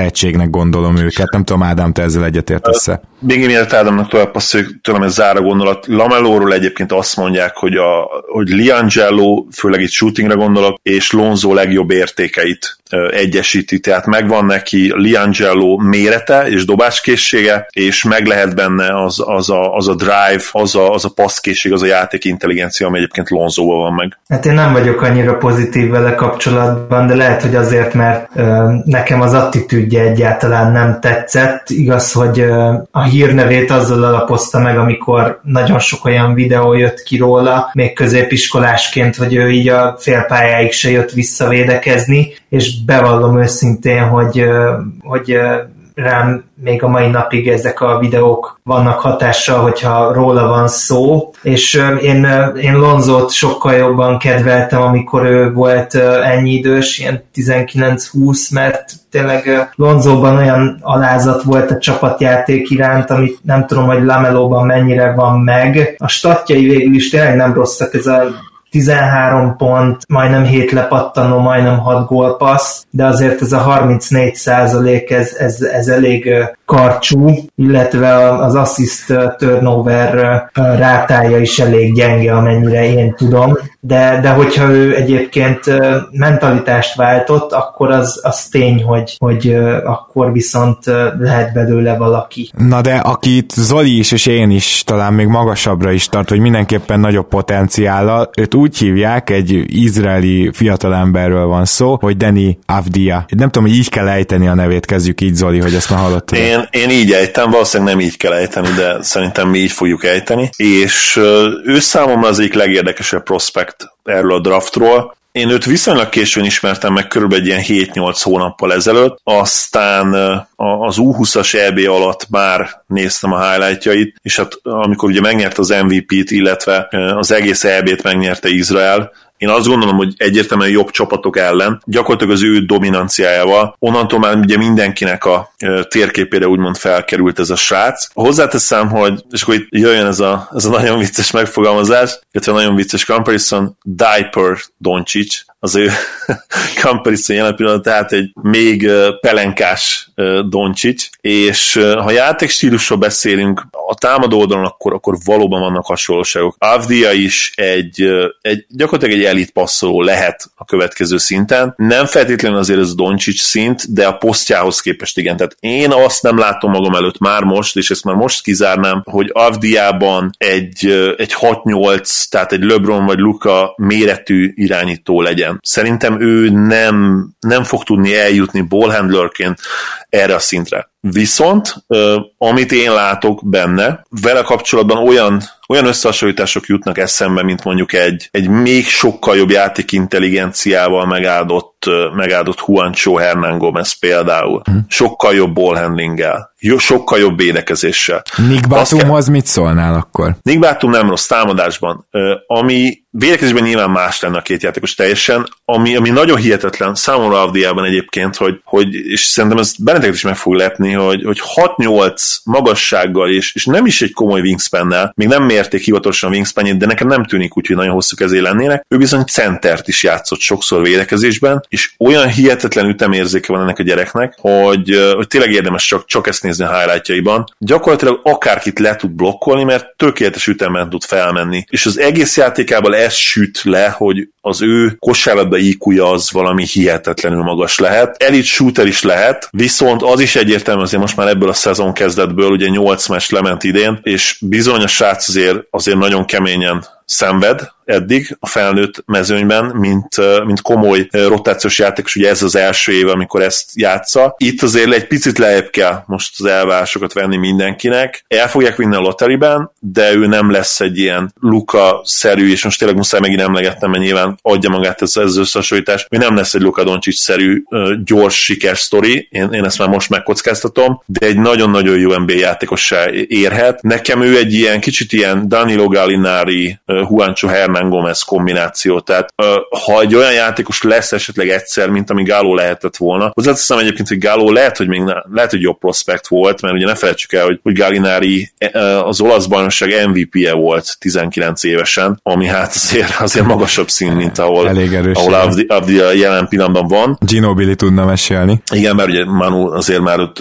tehetségnek gondolom őket. Nem tudom, Ádám, te ezzel egyetértesz-e? Még mielőtt Ádámnak tovább passzoljuk, tőlem ez zára gondolat. Lamelóról egyébként azt mondják, hogy, a, hogy Liangelo, főleg itt shootingra gondolok, és Lonzo legjobb értékeit egyesíti, tehát megvan neki Liangelo mérete és dobáskészsége, és meg lehet benne az, az, a, az a drive, az a, az a passzkészség, az a játék intelligencia, ami egyébként Lonzóval van meg. Hát én nem vagyok annyira pozitív vele kapcsolatban, de lehet, hogy azért, mert ö, nekem az attitűdje egyáltalán nem tetszett. Igaz, hogy ö, a hírnevét azzal alapozta meg, amikor nagyon sok olyan videó jött ki róla, még középiskolásként, hogy ő így a félpályáig se jött visszavédekezni, és bevallom őszintén, hogy, hogy rám még a mai napig ezek a videók vannak hatással, hogyha róla van szó, és én, én Lonzót sokkal jobban kedveltem, amikor ő volt ennyi idős, ilyen 19-20, mert tényleg Lonzóban olyan alázat volt a csapatjáték iránt, amit nem tudom, hogy Lamelóban mennyire van meg. A statjai végül is tényleg nem rosszak, ez a 13 pont, majdnem 7 lepattanó, majdnem 6 gólpassz, de azért ez a 34 százalék, ez, ez, ez elég karcsú, illetve az assist turnover rátája is elég gyenge, amennyire én tudom, de, de hogyha ő egyébként mentalitást váltott, akkor az, az tény, hogy, hogy akkor viszont lehet belőle valaki. Na de akit Zoli is és én is talán még magasabbra is tart, hogy mindenképpen nagyobb potenciállal, őt úgy hívják, egy izraeli fiatalemberről van szó, hogy Deni Avdia. Nem tudom, hogy így kell ejteni a nevét, kezdjük így Zoli, hogy ezt már hallottad. Én, én így ejtem, valószínűleg nem így kell ejteni, de szerintem mi így fogjuk ejteni. És ő számomra az egyik legérdekesebb prospekt erről a draftról. Én őt viszonylag későn ismertem meg, körülbelül egy ilyen 7-8 hónappal ezelőtt, aztán az U20-as EB alatt már néztem a highlightjait, és hát amikor ugye megnyerte az MVP-t, illetve az egész EB-t megnyerte Izrael, én azt gondolom, hogy egyértelműen jobb csapatok ellen, gyakorlatilag az ő dominanciájával, onnantól már ugye mindenkinek a térképére úgymond felkerült ez a srác. Hozzáteszem, hogy, és akkor itt jöjjön ez a, ez a nagyon vicces megfogalmazás, illetve nagyon vicces comparison, Diaper Doncic, az ő comparison jelen pillanat, tehát egy még pelenkás Doncsics, és ha játékstílusról beszélünk, a támadó oldalon akkor, akkor valóban vannak hasonlóságok. Avdia is egy, egy gyakorlatilag egy elit passzoló lehet a következő szinten. Nem feltétlenül azért ez Doncsics szint, de a posztjához képest igen. Tehát én azt nem látom magam előtt már most, és ezt már most kizárnám, hogy Avdiában egy, egy 6-8, tehát egy LeBron vagy Luka méretű irányító legyen. Szerintem ő nem, nem fog tudni eljutni ballhandlerként erre a szintre. Viszont, amit én látok benne, vele kapcsolatban olyan olyan összehasonlítások jutnak eszembe, mint mondjuk egy, egy még sokkal jobb játékintelligenciával megáldott, megáldott Juancho Hernán Gomez például. Hm. Sokkal jobb ballhandlinggel, jó, sokkal jobb védekezéssel. Nick Batumhoz mit szólnál akkor? Nick Batum nem rossz támadásban, ami védekezésben nyilván más lenne a két játékos teljesen, ami, ami nagyon hihetetlen számomra Avdiában egyébként, hogy, hogy és szerintem ez benneteket is meg fog lepni, hogy, hogy 6-8 magassággal, és, és nem is egy komoly wingspannel, még nem mérték hivatalosan wingspan de nekem nem tűnik úgy, hogy nagyon hosszú kezé lennének. Ő bizony centert is játszott sokszor védekezésben, és olyan hihetetlen ütemérzéke van ennek a gyereknek, hogy, hogy tényleg érdemes csak, csak ezt nézni a highlightjaiban. Gyakorlatilag akárkit le tud blokkolni, mert tökéletes ütemben tud felmenni. És az egész játékában ez süt le, hogy az ő kosárlabda iq az valami hihetetlenül magas lehet. Elit shooter is lehet, viszont az is egyértelmű azért most már ebből a szezon kezdetből, ugye 8 mes lement idén, és bizony a srác azért, azért nagyon keményen szenved, eddig a felnőtt mezőnyben, mint, mint komoly rotációs játékos, ugye ez az első év, amikor ezt játsza. Itt azért egy picit lejjebb kell most az elvárásokat venni mindenkinek. El fogják vinni a lotteriben, de ő nem lesz egy ilyen Luka-szerű, és most tényleg muszáj megint emlegetnem, mert nyilván adja magát ez, ez az összehasonlítás, hogy nem lesz egy Luka Doncic-szerű gyors siker sztori, én, én ezt már most megkockáztatom, de egy nagyon-nagyon jó NBA játékossá érhet. Nekem ő egy ilyen kicsit ilyen Danilo Gallinari, Juancho Hernán Hernán Gomez kombináció. Tehát ha egy olyan játékos lesz esetleg egyszer, mint ami Gáló lehetett volna, hozzáteszem egyébként, hogy Gáló lehet, hogy még ne, lehet, hogy jobb prospekt volt, mert ugye ne felejtsük el, hogy, hogy Gallinari az olasz bajnokság MVP-je volt 19 évesen, ami hát azért, azért magasabb szín, mint ahol, Elég erős, ahol Avdi, Avdi jelen pillanatban van. Ginobili tudna mesélni. Igen, mert ugye Manu azért már ott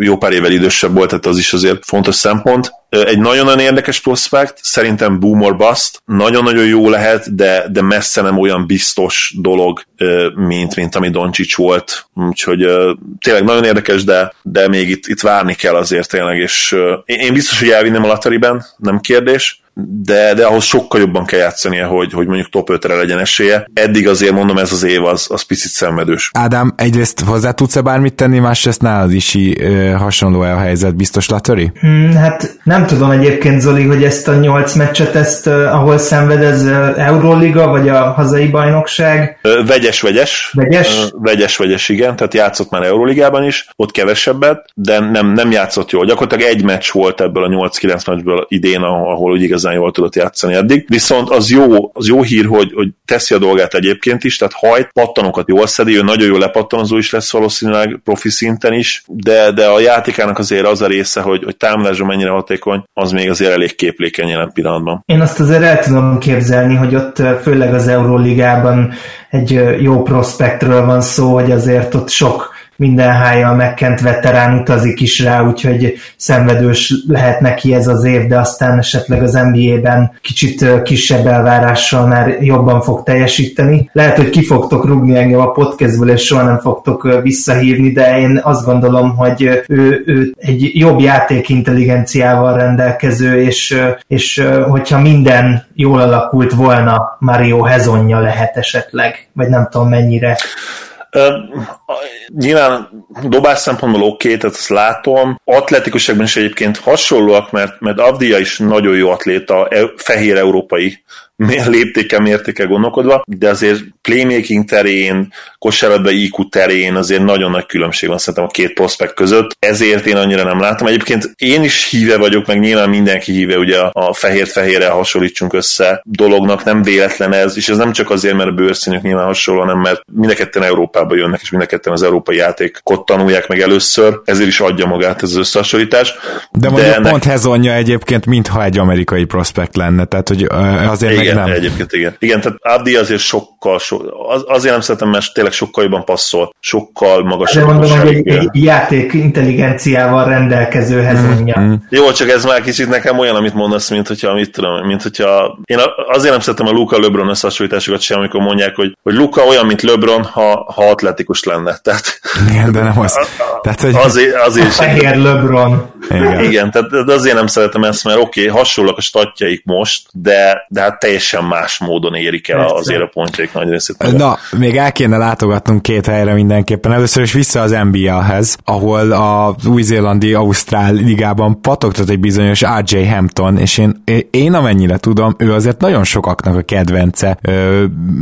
jó pár évvel idősebb volt, tehát az is azért fontos szempont egy nagyon-nagyon érdekes prospekt, szerintem boomer bust, nagyon-nagyon jó lehet, de, de messze nem olyan biztos dolog, mint, mint ami Doncsics volt, úgyhogy tényleg nagyon érdekes, de, de még itt, itt várni kell azért tényleg, és én biztos, hogy elvinném a Latteriben, nem kérdés, de, de ahhoz sokkal jobban kell játszania, hogy, hogy mondjuk top 5-re legyen esélye. Eddig azért mondom, ez az év az, az picit szenvedős. Ádám, egyrészt hozzá tudsz-e bármit tenni, másrészt nálad is ö, hasonló a helyzet, biztos Latari? Hmm, hát nem tudom egyébként, Zoli, hogy ezt a nyolc meccset, ezt ahol szenved, ez Euróliga, vagy a hazai bajnokság? Vegyes, vegyes. Vegyes? Vegyes, vegyes, igen, tehát játszott már Euróligában is, ott kevesebbet, de nem, nem játszott jól. Gyakorlatilag egy meccs volt ebből a 8-9 meccsből idén, ahol úgy igazán igazán jól tudott játszani eddig. Viszont az jó, az jó hír, hogy, hogy teszi a dolgát egyébként is, tehát hajt, pattanokat jól szedi, ő nagyon jó lepattanozó is lesz valószínűleg profi szinten is, de, de a játékának azért az a része, hogy, hogy támadásban mennyire hatékony, az még azért elég képlékeny jelen pillanatban. Én azt azért el tudom képzelni, hogy ott főleg az Euróligában egy jó prospektről van szó, hogy azért ott sok minden hájjal megkent veterán utazik is rá, úgyhogy szenvedős lehet neki ez az év, de aztán esetleg az NBA-ben kicsit kisebb elvárással már jobban fog teljesíteni. Lehet, hogy ki fogtok rugni engem a podcastből, és soha nem fogtok visszahívni, de én azt gondolom, hogy ő, ő egy jobb játékintelligenciával rendelkező, és, és hogyha minden jól alakult volna, Mario Hezonja lehet esetleg, vagy nem tudom mennyire nyilván dobás szempontból oké, okay, tehát azt látom. Atletikusságban is egyébként hasonlóak, mert, mert Avdia is nagyon jó atléta, e, fehér európai léptéke, mértéke gondolkodva, de azért playmaking terén, kosárlabda IQ terén azért nagyon nagy különbség van szerintem a két prospekt között, ezért én annyira nem látom. Egyébként én is híve vagyok, meg nyilván mindenki híve ugye a fehér-fehérre hasonlítsunk össze dolognak, nem véletlen ez, és ez nem csak azért, mert a bőrszínük nyilván hasonló, hanem mert mind a ketten Európába jönnek, és mind a ketten az európai játékot tanulják meg először, ezért is adja magát ez az összehasonlítás. De mondjuk de ennek... pont Hezonja egyébként, mintha egy amerikai prospekt lenne, tehát hogy azért igen, nem. egyébként igen. Igen, tehát Abdi azért sokkal, so, az, azért nem szeretem, mert tényleg sokkal jobban passzol, sokkal magasabb. De mondom, hogy egy, egy játék intelligenciával rendelkező hezonja. Mm-hmm. Jó, csak ez már kicsit nekem olyan, amit mondasz, mint hogyha, mit tudom, mint hogyha én azért nem szeretem a Luka LeBron összehasonlításokat sem, amikor mondják, hogy, hogy Luka olyan, mint LeBron, ha, ha atletikus lenne. Tehát, Igen, de nem az. Tehát, hogy... azért, azért a fehér LeBron. Igen. Igen, tehát azért nem szeretem ezt, mert oké, okay, hasonlóak a statjaik most, de, de hát teljesen más módon érik el azért a pontjaik nagy részét. Na, még el kéne látogatnunk két helyre mindenképpen. Először is vissza az NBA-hez, ahol a új-zélandi Ausztrál ligában patogtat egy bizonyos RJ Hampton, és én, én amennyire tudom, ő azért nagyon sokaknak a kedvence,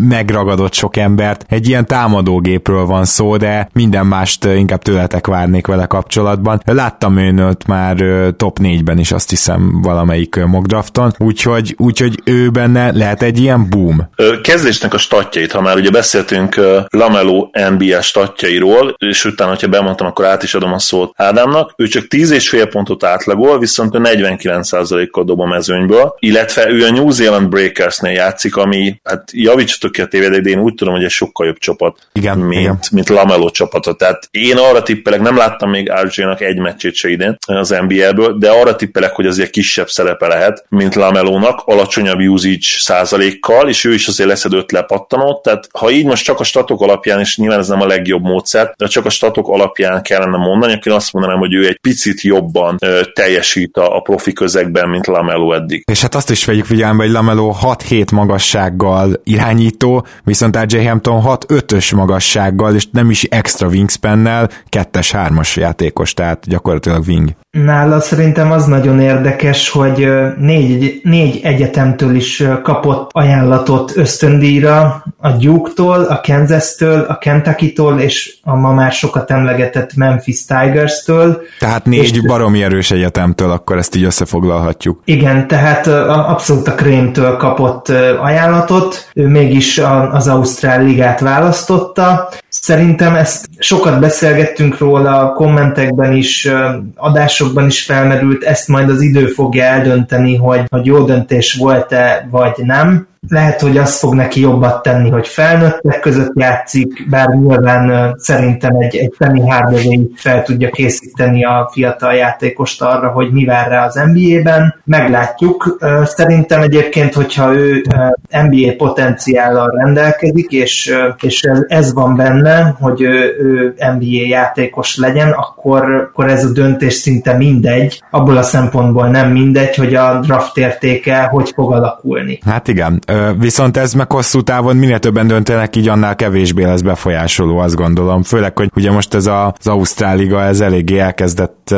megragadott sok embert. Egy ilyen támadógépről van szó, de minden mást inkább tőletek várnék vele kapcsolatban. Láttam őnöt már top 4-ben is azt hiszem valamelyik mock drafton, úgyhogy, úgyhogy ő benne lehet egy ilyen boom. Kezdésnek a statjait, ha már ugye beszéltünk Lamelo NBA statjairól, és utána, hogyha bemondtam, akkor át is adom a szót Ádámnak, ő csak 10 és fél pontot átlagol, viszont ő 49%-kal dob a mezőnyből, illetve ő a New Zealand Breakersnél játszik, ami, hát javítsatok ki a tévedek, de én úgy tudom, hogy egy sokkal jobb csapat, igen, mint, igen. mint Lamelo csapata. Tehát én arra tippelek, nem láttam még RJ-nak egy meccsét se idén az NBA-ből, de arra tippelek, hogy azért kisebb szerepe lehet, mint Lamelónak, alacsonyabb usage százalékkal, és ő is azért leszed öt lepattanót, tehát ha így most csak a statok alapján, és nyilván ez nem a legjobb módszer, de csak a statok alapján kellene mondani, akkor azt mondanám, hogy ő egy picit jobban ö, teljesít a, a profi közegben, mint Lamelo eddig. És hát azt is vegyük figyelembe, hogy Lamelo 6-7 magassággal irányító, viszont RJ Hampton 6-5-ös magassággal, és nem is extra wingspannel, 2-3-as játékos, tehát gyakorlatilag wing. Nála szerintem az nagyon érdekes, hogy négy, négy egyetemtől is kapott ajánlatot ösztöndíjra, a Duke-tól, a Kansas-től, a Kentucky-tól, és a ma már sokat emlegetett Memphis Tigers-től. Tehát négy és, baromi erős egyetemtől, akkor ezt így összefoglalhatjuk. Igen, tehát abszolút a Krémtől kapott ajánlatot, ő mégis az Ausztrál ligát választotta. Szerintem ezt sokat beszélgettünk róla kommentekben is, adásokban is felmerült, ezt majd az idő fogja eldönteni, hogy, hogy jó döntés volt-e, vagy nem lehet, hogy azt fog neki jobbat tenni, hogy felnőttek között játszik, bár nyilván szerintem egy, egy Penny Hardaway fel tudja készíteni a fiatal játékost arra, hogy mi vár rá az NBA-ben. Meglátjuk. Szerintem egyébként, hogyha ő NBA potenciállal rendelkezik, és, és ez van benne, hogy ő, ő NBA játékos legyen, akkor, akkor ez a döntés szinte mindegy. Abból a szempontból nem mindegy, hogy a draft értéke hogy fog alakulni. Hát igen, viszont ez meg hosszú távon minél többen döntenek, így annál kevésbé lesz befolyásoló, azt gondolom. Főleg, hogy ugye most ez a, az Ausztrál Liga, ez eléggé elkezdett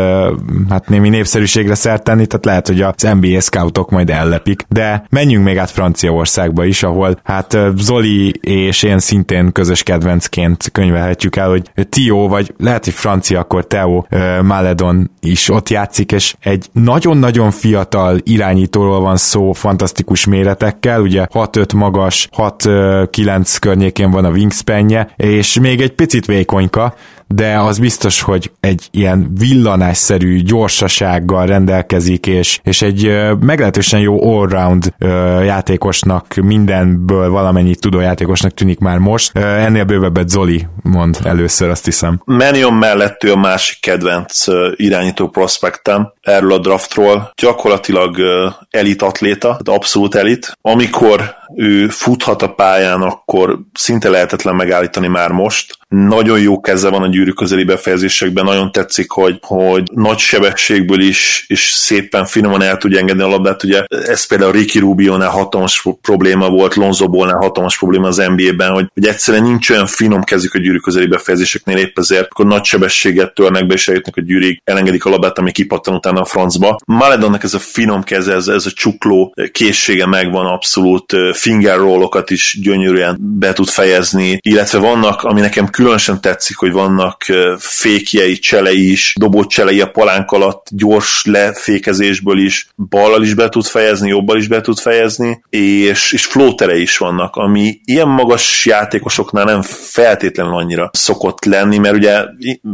hát némi népszerűségre szert tenni, tehát lehet, hogy az NBA scoutok majd ellepik. De menjünk még át Franciaországba is, ahol hát Zoli és én szintén közös kedvencként könyvelhetjük el, hogy Tio, vagy lehet, hogy francia, akkor Teo Maledon is ott játszik, és egy nagyon-nagyon fiatal irányítóról van szó, fantasztikus méretekkel, ugye 6-5 magas, 6-9 környékén van a wingspanje, és még egy picit vékonyka, de az biztos, hogy egy ilyen villanásszerű gyorsasággal rendelkezik, és, és egy meglehetősen jó allround játékosnak, mindenből valamennyit tudó játékosnak tűnik már most. Ennél bővebbet Zoli mond először, azt hiszem. Manion mellett ő a másik kedvenc irányító prospektem erről a draftról. Gyakorlatilag elit atléta, abszolút elit. Amikor ő futhat a pályán, akkor szinte lehetetlen megállítani már most. Nagyon jó keze van a gyűrű közeli befejezésekben, nagyon tetszik, hogy, hogy nagy sebességből is, és szépen finoman el tudja engedni a labdát. Ugye ez például Ricky Rubio-nál hatalmas probléma volt, Lonzo Ball-nál hatalmas probléma az NBA-ben, hogy, hogy egyszerűen nincs olyan finom kezük a gyűrű közeli befejezéseknél, épp ezért akkor nagy sebességet törnek be, és eljutnak a gyűrig, elengedik a labdát, ami kipattan utána a francba. Maledonnak ez a finom keze, ez, ez a csukló készsége megvan abszolút, finger rollokat is gyönyörűen be tud fejezni, illetve vannak, ami nekem különösen tetszik, hogy vannak fékjei, cselei is, dobott cselei a palánk alatt, gyors lefékezésből is, ballal is be tud fejezni, jobbal is be tud fejezni, és, és flótere is vannak, ami ilyen magas játékosoknál nem feltétlenül annyira szokott lenni, mert ugye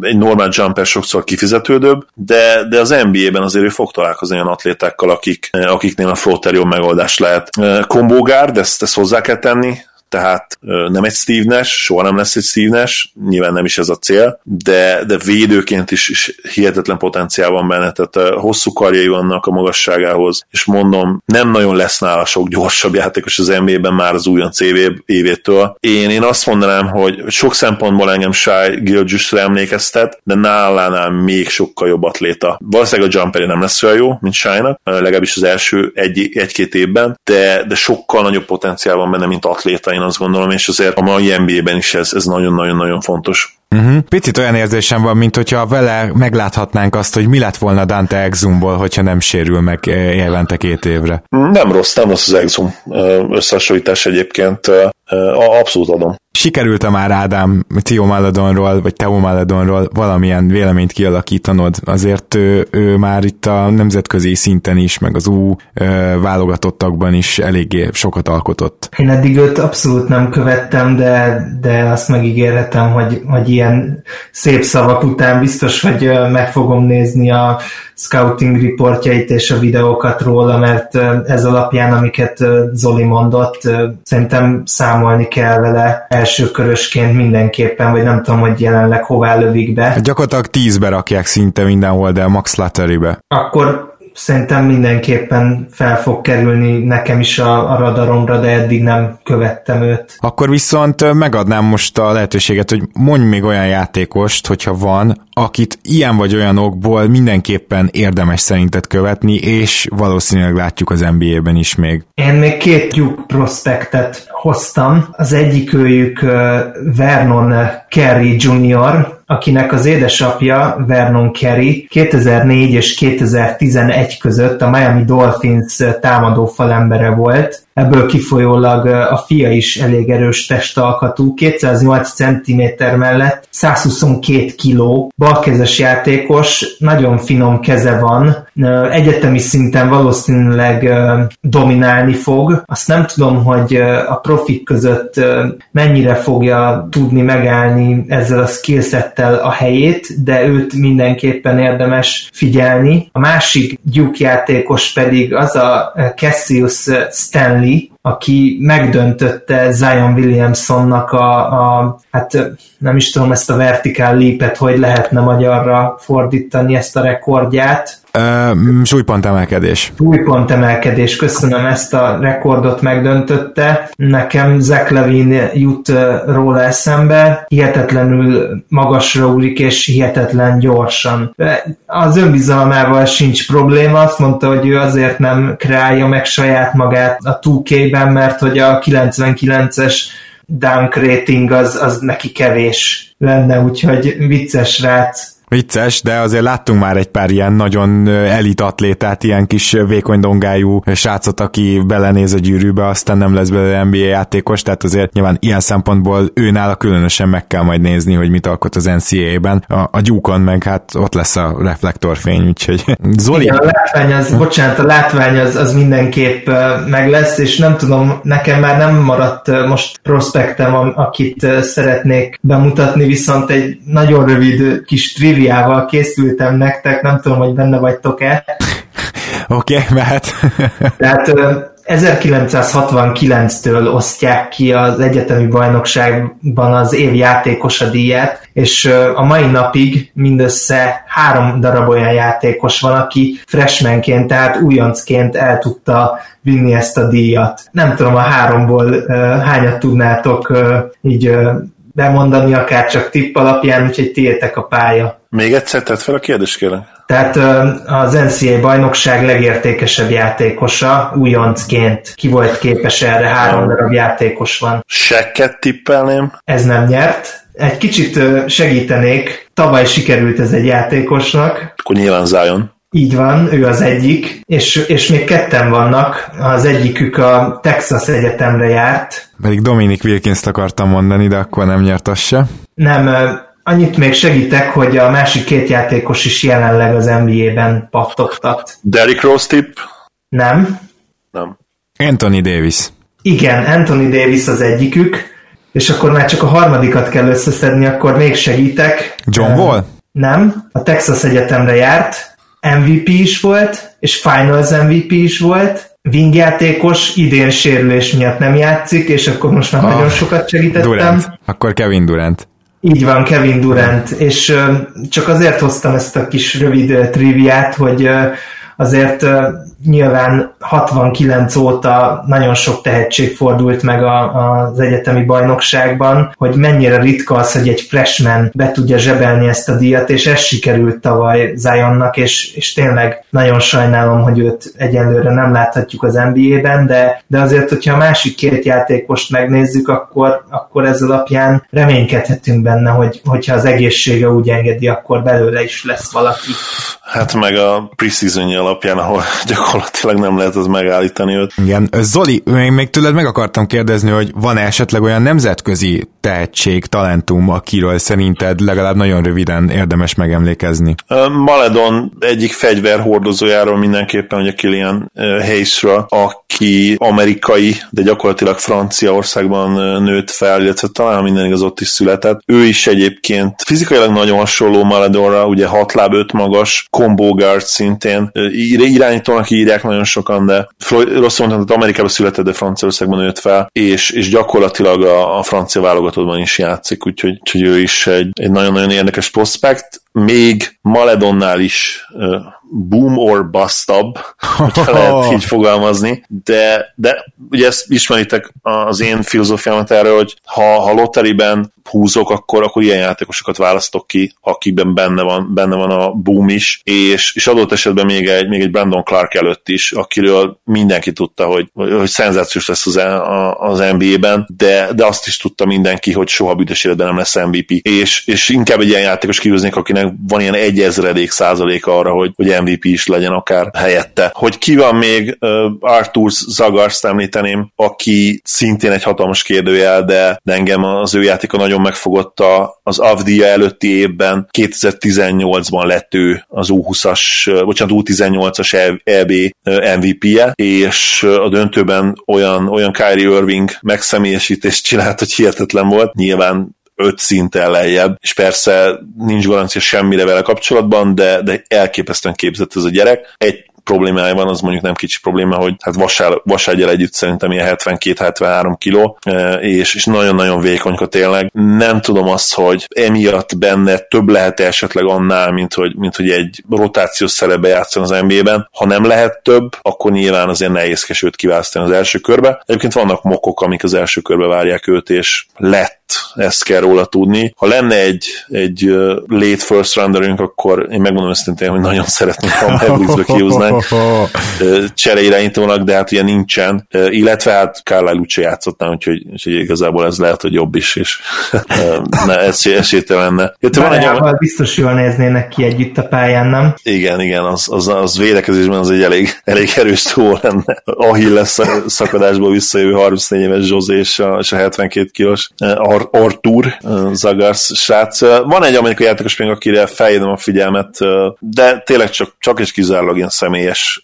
egy normál jumper sokszor kifizetődőbb, de, de az NBA-ben azért ő fog találkozni olyan atlétákkal, akik, akiknél a floater jobb megoldás lehet. Combo guard, ezt, ezt hozzá kell tenni, tehát nem egy Steve Nash, soha nem lesz egy Steve Nash, nyilván nem is ez a cél, de, de védőként is, is hihetetlen potenciál van benne, tehát hosszú karjai vannak a magasságához, és mondom, nem nagyon lesz nála sok gyorsabb játékos az NBA-ben már az újon CV évétől. Én, én azt mondanám, hogy sok szempontból engem Shai Gilgis-re emlékeztet, de nálánál még sokkal jobb atléta. Valószínűleg a jumper nem lesz olyan jó, mint Shai-nak, legalábbis az első egy, egy-két évben, de, de sokkal nagyobb potenciál van benne, mint atléta, én azt gondolom, és azért a mai NBA-ben is ez, ez nagyon-nagyon-nagyon fontos. Uh-huh. Picit olyan érzésem van, mint hogyha vele megláthatnánk azt, hogy mi lett volna Dante Exumból, hogyha nem sérül meg eh, évente két évre. Nem rossz, nem rossz az Exum összehasonlítás egyébként. Abszolút adom. Sikerült-e már Ádám Tio Maladonról, vagy Teo Maladonról valamilyen véleményt kialakítanod? Azért ő, ő már itt a nemzetközi szinten is, meg az U válogatottakban is eléggé sokat alkotott. Én eddig őt abszolút nem követtem, de, de azt megígérhetem, hogy, hogy ilyen szép szavak után biztos, hogy meg fogom nézni a scouting reportjait és a videókat róla, mert ez alapján, amiket Zoli mondott, szerintem számolni kell vele első körösként mindenképpen, vagy nem tudom, hogy jelenleg hová lövik be. Gyakorlatilag tízbe rakják szinte mindenhol, de Max Latterybe. Akkor szerintem mindenképpen fel fog kerülni nekem is a, a radaromra, de eddig nem követtem őt. Akkor viszont megadnám most a lehetőséget, hogy mondj még olyan játékost, hogyha van, akit ilyen vagy olyan okból mindenképpen érdemes szerinted követni, és valószínűleg látjuk az NBA-ben is még. Én még két tyúk prospektet hoztam. Az egyik őjük Vernon Kerry Jr., akinek az édesapja Vernon Kerry 2004 és 2011 között a Miami Dolphins támadó falembere volt, ebből kifolyólag a fia is elég erős testalkatú, 208 cm mellett 122 kg, balkezes játékos, nagyon finom keze van, egyetemi szinten valószínűleg dominálni fog. Azt nem tudom, hogy a profik között mennyire fogja tudni megállni ezzel a skillsettel a helyét, de őt mindenképpen érdemes figyelni. A másik Duke játékos pedig az a Cassius Stanley, aki megdöntötte Zion Williamsonnak a, a, hát nem is tudom ezt a vertikál lépet, hogy lehetne magyarra fordítani ezt a rekordját, súlypont emelkedés. Súlypont emelkedés, köszönöm ezt a rekordot megdöntötte. Nekem Zach Levin jut róla eszembe, hihetetlenül magasra úrik és hihetetlen gyorsan. Az önbizalmával sincs probléma, azt mondta, hogy ő azért nem kreálja meg saját magát a 2K-ben, mert hogy a 99-es dunk rating az, az neki kevés lenne, úgyhogy vicces rác Vicces, de azért láttunk már egy pár ilyen nagyon elit atlétát, ilyen kis vékony dongájú srácot, aki belenéz a gyűrűbe, aztán nem lesz belőle NBA játékos, tehát azért nyilván ilyen szempontból őnála különösen meg kell majd nézni, hogy mit alkot az NCAA-ben. A, a gyúkon meg hát ott lesz a reflektorfény, úgyhogy Zoli... Igen, a látvány az, bocsánat, a látvány az, az mindenképp meg lesz, és nem tudom, nekem már nem maradt most prospektem, akit szeretnék bemutatni, viszont egy nagyon rövid kis trivia triviával készültem nektek, nem tudom, hogy benne vagytok-e. Oké, okay, mehet. Tehát 1969-től osztják ki az egyetemi bajnokságban az év játékosa díjat, és a mai napig mindössze három darab olyan játékos van, aki freshmanként, tehát újoncként el tudta vinni ezt a díjat. Nem tudom a háromból hányat tudnátok így bemondani, akár csak tipp alapján, úgyhogy tiétek a pálya. Még egyszer tett fel a kérdést, kérlek. Tehát az NCAA bajnokság legértékesebb játékosa újoncként ki volt képes erre, három darab játékos van. Sekket tippelném. Ez nem nyert. Egy kicsit segítenék, tavaly sikerült ez egy játékosnak. Akkor nyilván Zion. Így van, ő az egyik, és, és még ketten vannak. Az egyikük a Texas Egyetemre járt. Pedig Dominic Wilkins-t akartam mondani, de akkor nem nyert az se. Nem, Annyit még segítek, hogy a másik két játékos is jelenleg az NBA-ben pattogtat. Derrick Rose tip? Nem. Nem. Anthony Davis. Igen, Anthony Davis az egyikük, és akkor már csak a harmadikat kell összeszedni, akkor még segítek. John Wall? Nem, a Texas Egyetemre járt, MVP is volt, és Finals MVP is volt, wingjátékos idén sérülés miatt nem játszik, és akkor most már ah, nagyon sokat segítettem. Durant. Akkor Kevin Durant. Így van, Kevin Durant, és csak azért hoztam ezt a kis rövid triviát, hogy azért nyilván 69 óta nagyon sok tehetség fordult meg a, az egyetemi bajnokságban, hogy mennyire ritka az, hogy egy freshman be tudja zsebelni ezt a díjat, és ez sikerült tavaly Zionnak, és, és tényleg nagyon sajnálom, hogy őt egyelőre nem láthatjuk az NBA-ben, de, de azért, hogyha a másik két játékost megnézzük, akkor, akkor ez alapján reménykedhetünk benne, hogy, hogyha az egészsége úgy engedi, akkor belőle is lesz valaki. Hát meg a preseason alapján, ahol gyakorlatilag nem lehet az megállítani őt. Igen. Zoli, én még tőled meg akartam kérdezni, hogy van esetleg olyan nemzetközi tehetség, talentum, akiről szerinted legalább nagyon röviden érdemes megemlékezni? Maledon egyik fegyverhordozójáról mindenképpen, a Kilian Hayesről, aki amerikai, de gyakorlatilag Franciaországban nőtt fel, illetve talán minden igaz ott is született. Ő is egyébként fizikailag nagyon hasonló Maledonra, ugye 6 láb 5 magas, combo guard szintén, irányítónak írják nagyon sokan, de rossz mondtam, hogy Amerikában született, de Franciaországban nőtt fel, és, és gyakorlatilag a, a francia válogatottban is játszik, úgyhogy, úgyhogy ő is egy, egy nagyon-nagyon érdekes prospekt. Még Maledonnál is boom or bust up, hogyha lehet így fogalmazni, de, de ugye ezt ismeritek az én filozófiámat erről, hogy ha, ha lotteriben húzok, akkor, akkor ilyen játékosokat választok ki, akikben benne van, benne van a boom is, és, és adott esetben még egy, még egy Brandon Clark előtt is, akiről mindenki tudta, hogy, hogy szenzációs lesz az, az NBA-ben, de, de azt is tudta mindenki, hogy soha büdös életben nem lesz MVP. És, és inkább egy ilyen játékos kihúznék, akinek van ilyen egy ezredék százaléka arra, hogy, hogy MVP is legyen akár helyette. Hogy ki van még, uh, Arthur Zagarst említeném, aki szintén egy hatalmas kérdőjel, de, de engem az ő játéka nagyon megfogott az Avdia előtti évben, 2018-ban lett ő az U20-as, bocsánat, U18-as EB MVP-je, és a döntőben olyan, olyan Kyrie Irving megszemélyesítést csinált, hogy hihetetlen volt. Nyilván öt szinten lejjebb, és persze nincs garancia semmire vele kapcsolatban, de, de elképesztően képzett ez a gyerek. Egy problémája van, az mondjuk nem kicsi probléma, hogy hát vaságyal együtt szerintem ilyen 72-73 kiló, e, és, és nagyon-nagyon vékonyka tényleg. Nem tudom azt, hogy emiatt benne több lehet esetleg annál, mint hogy, mint hogy egy rotációs szerepbe játszon az NBA-ben. Ha nem lehet több, akkor nyilván azért nehézkes őt kiválasztani az első körbe. Egyébként vannak mokok, amik az első körbe várják őt, és lett ezt kell róla tudni. Ha lenne egy, egy late first rounderünk, akkor én megmondom őszintén, hogy nagyon szeretném, ha Mavericks-be kihúznánk csereirányítónak, de hát ilyen nincsen. Illetve hát Carlisle úgyse játszottam, úgyhogy, úgyhogy igazából ez lehet, hogy jobb is, és ne, esélytelen lenne. Ja, van egy, biztos jól néznének ki együtt a pályán, nem? Igen, igen, az, az, az védekezésben az egy elég, elég erős túl lenne. Ahilles szakadásból visszajövő 34 éves Zsozé és a, és a 72 kilós Ar- Artur Zagars srác. Van egy amerikai játékos még, akire feljönöm a figyelmet, de tényleg csak, csak és kizárólag ilyen személyes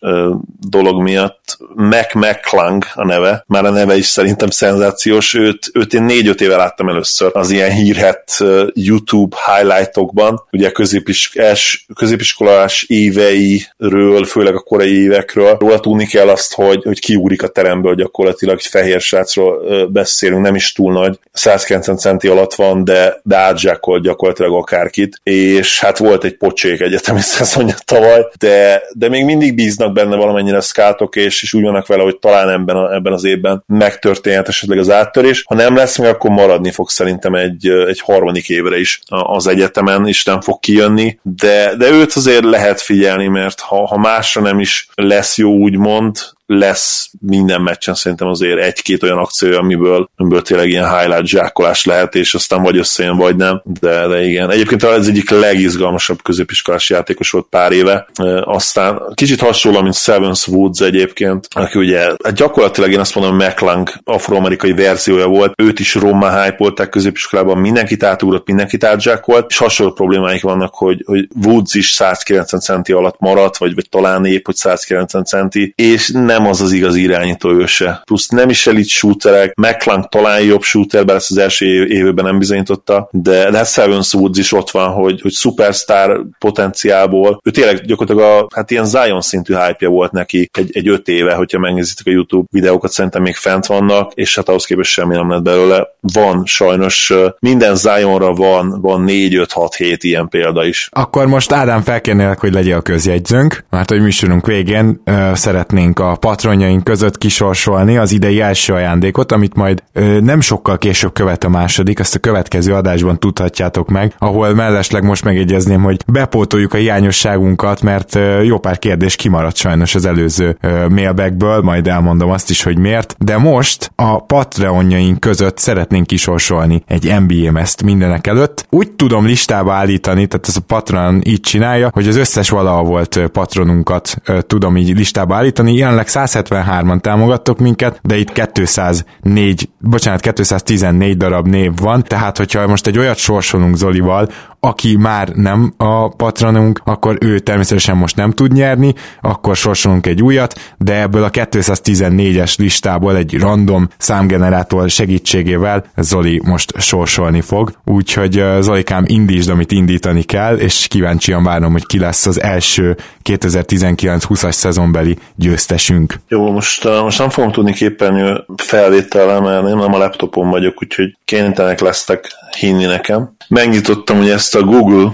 dolog miatt. Mac McClung a neve, már a neve is szerintem szenzációs. Őt, őt én négy-öt éve láttam először az ilyen hírhet YouTube highlightokban, ugye középis, els, középiskolás éveiről, főleg a korai évekről. Róla tudni kell azt, hogy, hogy kiúrik a teremből gyakorlatilag, egy fehér srácról beszélünk, nem is túl nagy, 190 centi alatt van, de, de átzsákol gyakorlatilag akárkit, és hát volt egy pocsék egyetemi szezonja tavaly, de, de még mindig bíznak benne valamennyire szkátok, és, és úgy vannak vele, hogy talán ebben, a, ebben az évben megtörténhet esetleg az áttörés. Ha nem lesz meg, akkor maradni fog szerintem egy, egy harmadik évre is az egyetemen, és nem fog kijönni, de, de őt azért lehet figyelni, mert ha, ha másra nem is lesz jó, úgymond, lesz minden meccsen szerintem azért egy-két olyan akció, amiből, amiből tényleg ilyen highlight zsákolás lehet, és aztán vagy összejön, vagy nem, de, de igen. Egyébként ez egyik legizgalmasabb középiskolás játékos volt pár éve, aztán kicsit hasonló, mint Sevens Woods egyébként, aki ugye hát gyakorlatilag én azt mondom, McLang afroamerikai verziója volt, őt is rommá hype középiskolában, mindenkit átugrott, mindenkit átzsákolt, és hasonló problémáik vannak, hogy, hogy Woods is 190 centi alatt maradt, vagy, vagy talán épp, hogy 190 centi, és nem nem az az igaz irányító ő se. Plusz nem is elit shooterek, McClung talán jobb shooter, bár ezt az első évben nem bizonyította, de, de hát Seven Woods is ott van, hogy, hogy superstar potenciálból, ő tényleg gyakorlatilag a, hát ilyen Zion szintű hype volt neki egy, egy öt éve, hogyha megnézitek a YouTube videókat, szerintem még fent vannak, és hát ahhoz képest semmi nem lett belőle. Van sajnos, minden Zionra van, van 4-5-6-7 ilyen példa is. Akkor most Ádám felkérnélek, hogy legyen a közjegyzőnk, mert hogy műsorunk végén szeretnénk a patronjaink között kisorsolni az idei első ajándékot, amit majd ö, nem sokkal később követ a második, ezt a következő adásban tudhatjátok meg, ahol mellesleg most megjegyezném, hogy bepótoljuk a hiányosságunkat, mert ö, jó pár kérdés kimaradt sajnos az előző ö, mailbagből, majd elmondom azt is, hogy miért, de most a patronjaink között szeretnénk kisorsolni egy NBA ezt mindenek előtt. Úgy tudom listába állítani, tehát ez a patron így csinálja, hogy az összes valaha volt patronunkat tudom így listába állítani. Jelenleg 173-an támogattok minket, de itt 204, bocsánat, 214 darab név van, tehát hogyha most egy olyat sorsolunk Zolival, aki már nem a patronunk, akkor ő természetesen most nem tud nyerni, akkor sorsolunk egy újat, de ebből a 214-es listából egy random számgenerátor segítségével Zoli most sorsolni fog. Úgyhogy Zolikám indítsd, amit indítani kell, és kíváncsian várom, hogy ki lesz az első 2019-20-as szezonbeli győztesünk. Jó, most, most nem fogom tudni képen felvétellel, mert én nem a laptopon vagyok, úgyhogy kénytelenek lesztek hinni nekem. Megnyitottam ugye ezt a Google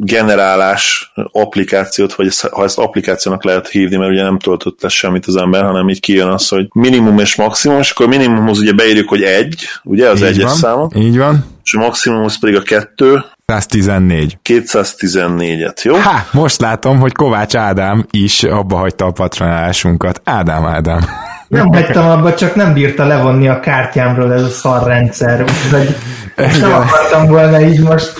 generálás applikációt, vagy ha ezt applikációnak lehet hívni, mert ugye nem töltött le semmit az ember, hanem így kijön az, hogy minimum és maximum, és akkor minimumhoz ugye beírjuk, hogy egy, ugye az így egyes van, számot. Így van. És a maximumhoz pedig a kettő. 214. 214-et, jó? Há, most látom, hogy Kovács Ádám is abba hagyta a patronálásunkat. Ádám, Ádám. Nem hagytam abba, csak nem bírta levonni a kártyámról ez a szar rendszer. Úgyhogy nem akartam volna így most.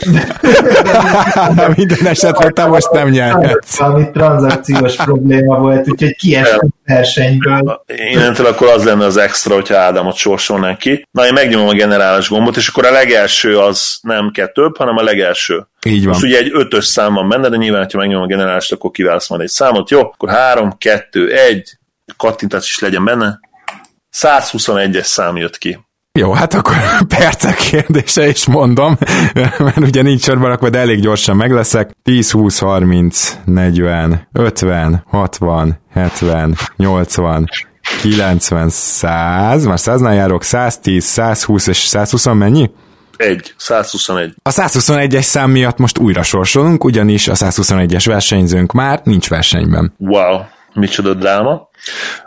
Minden esetre te most nem nyerhetsz. Valami tranzakciós probléma volt, úgyhogy kiesett versenyből. Innentől akkor az lenne az extra, hogyha Ádámot sorsolnánk ki. Na, én megnyomom a generális gombot, és akkor a legelső az nem kettőbb, hanem a legelső. Így van. Most ugye egy ötös szám van benne, de nyilván, ha megnyomom a generálist, akkor kiválasz majd egy számot. Jó, akkor három, kettő, egy, kattintás is legyen benne. 121-es szám jött ki. Jó, hát akkor percek kérdése is mondom, mert ugye nincs sorban rakva, de elég gyorsan megleszek. 10, 20, 30, 40, 50, 60, 70, 80, 90, 100, már 100-nál járok, 110, 120 és 120 mennyi? Egy, 121. A 121-es szám miatt most újra sorsolunk, ugyanis a 121-es versenyzőnk már nincs versenyben. Wow, micsoda dráma.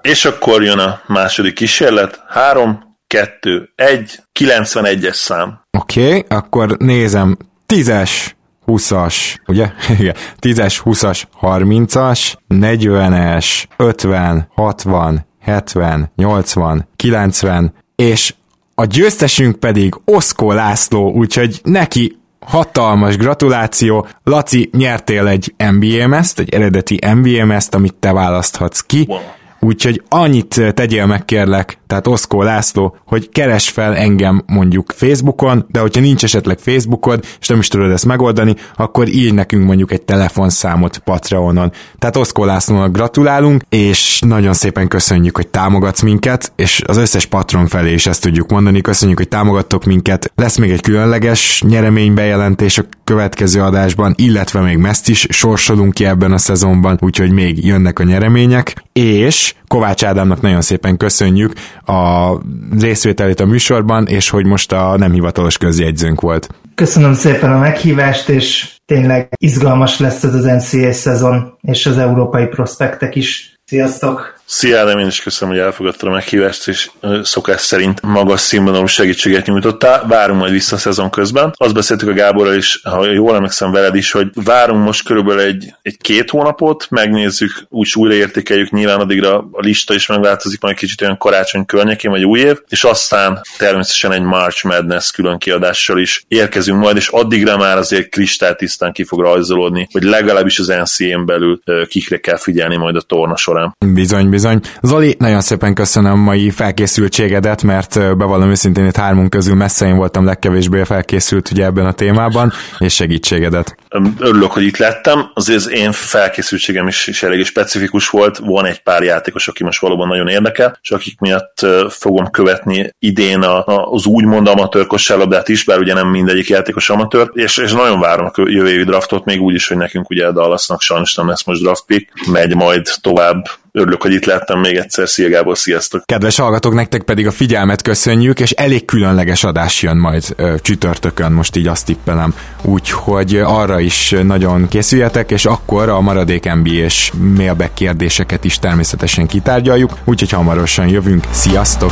És akkor jön a második kísérlet. 3, 2, 1, 91-es szám. Oké, okay, akkor nézem. 10-es, 20-as, ugye? Igen. 10-es, 20-as, 30-as, 40-es, 50, 60, 70, 80, 90, és a győztesünk pedig Oszkó László, úgyhogy neki hatalmas gratuláció. Laci, nyertél egy MBM-ezt, egy eredeti MBM-ezt, amit te választhatsz ki. Wow Úgyhogy annyit tegyél meg kérlek, tehát Oszkó László, hogy keres fel engem mondjuk Facebookon, de hogyha nincs esetleg Facebookod, és nem is tudod ezt megoldani, akkor írj nekünk mondjuk egy telefonszámot Patreonon. Tehát Oszkó Lászlónak gratulálunk, és nagyon szépen köszönjük, hogy támogatsz minket, és az összes patron felé is ezt tudjuk mondani. Köszönjük, hogy támogattok minket. Lesz még egy különleges nyereménybejelentés a következő adásban, illetve még meszt is sorsolunk ki ebben a szezonban, úgyhogy még jönnek a nyeremények, és Kovács Ádámnak nagyon szépen köszönjük a részvételét a műsorban, és hogy most a nem hivatalos közjegyzőnk volt. Köszönöm szépen a meghívást, és tényleg izgalmas lesz ez az NCAA szezon, és az európai prospektek is. Sziasztok! Szia, Ádám, én is köszönöm, hogy elfogadtad a meghívást, és szokás szerint magas színvonalú segítséget nyújtottál. Várunk majd vissza a szezon közben. Azt beszéltük a Gáborral is, ha jól emlékszem veled is, hogy várunk most körülbelül egy, egy két hónapot, megnézzük, úgy újraértékeljük, nyilván addigra a lista is megváltozik, majd kicsit olyan karácsony környékén, vagy új év, és aztán természetesen egy March Madness külön kiadással is érkezünk majd, és addigra már azért kristálytisztán ki fog rajzolódni, hogy legalábbis az NCA-n belül kikre kell figyelni majd a torna során. Bizony, bizony. Zoli, nagyon szépen köszönöm mai felkészültségedet, mert bevallom őszintén itt hármunk közül messze én voltam legkevésbé felkészült ugye ebben a témában, és segítségedet. Örülök, hogy itt lettem. Azért az én felkészültségem is, is elég specifikus volt. Van egy pár játékos, aki most valóban nagyon érdekel, és akik miatt fogom követni idén a, a, az úgymond amatőr kosárlabdát is, bár ugye nem mindegyik játékos amatőr, és, és nagyon várom a jövő évi draftot, még úgy is, hogy nekünk ugye a Dallasnak sajnos nem lesz most draft pick, megy majd tovább Örülök, hogy itt láttam még egyszer. Szia Gábor, sziasztok! Kedves hallgatók, nektek pedig a figyelmet köszönjük, és elég különleges adás jön majd ö, csütörtökön, most így azt tippelem. Úgyhogy arra is nagyon készüljetek, és akkor a maradék NBA-s mailback kérdéseket is természetesen kitárgyaljuk, úgyhogy hamarosan jövünk. Sziasztok!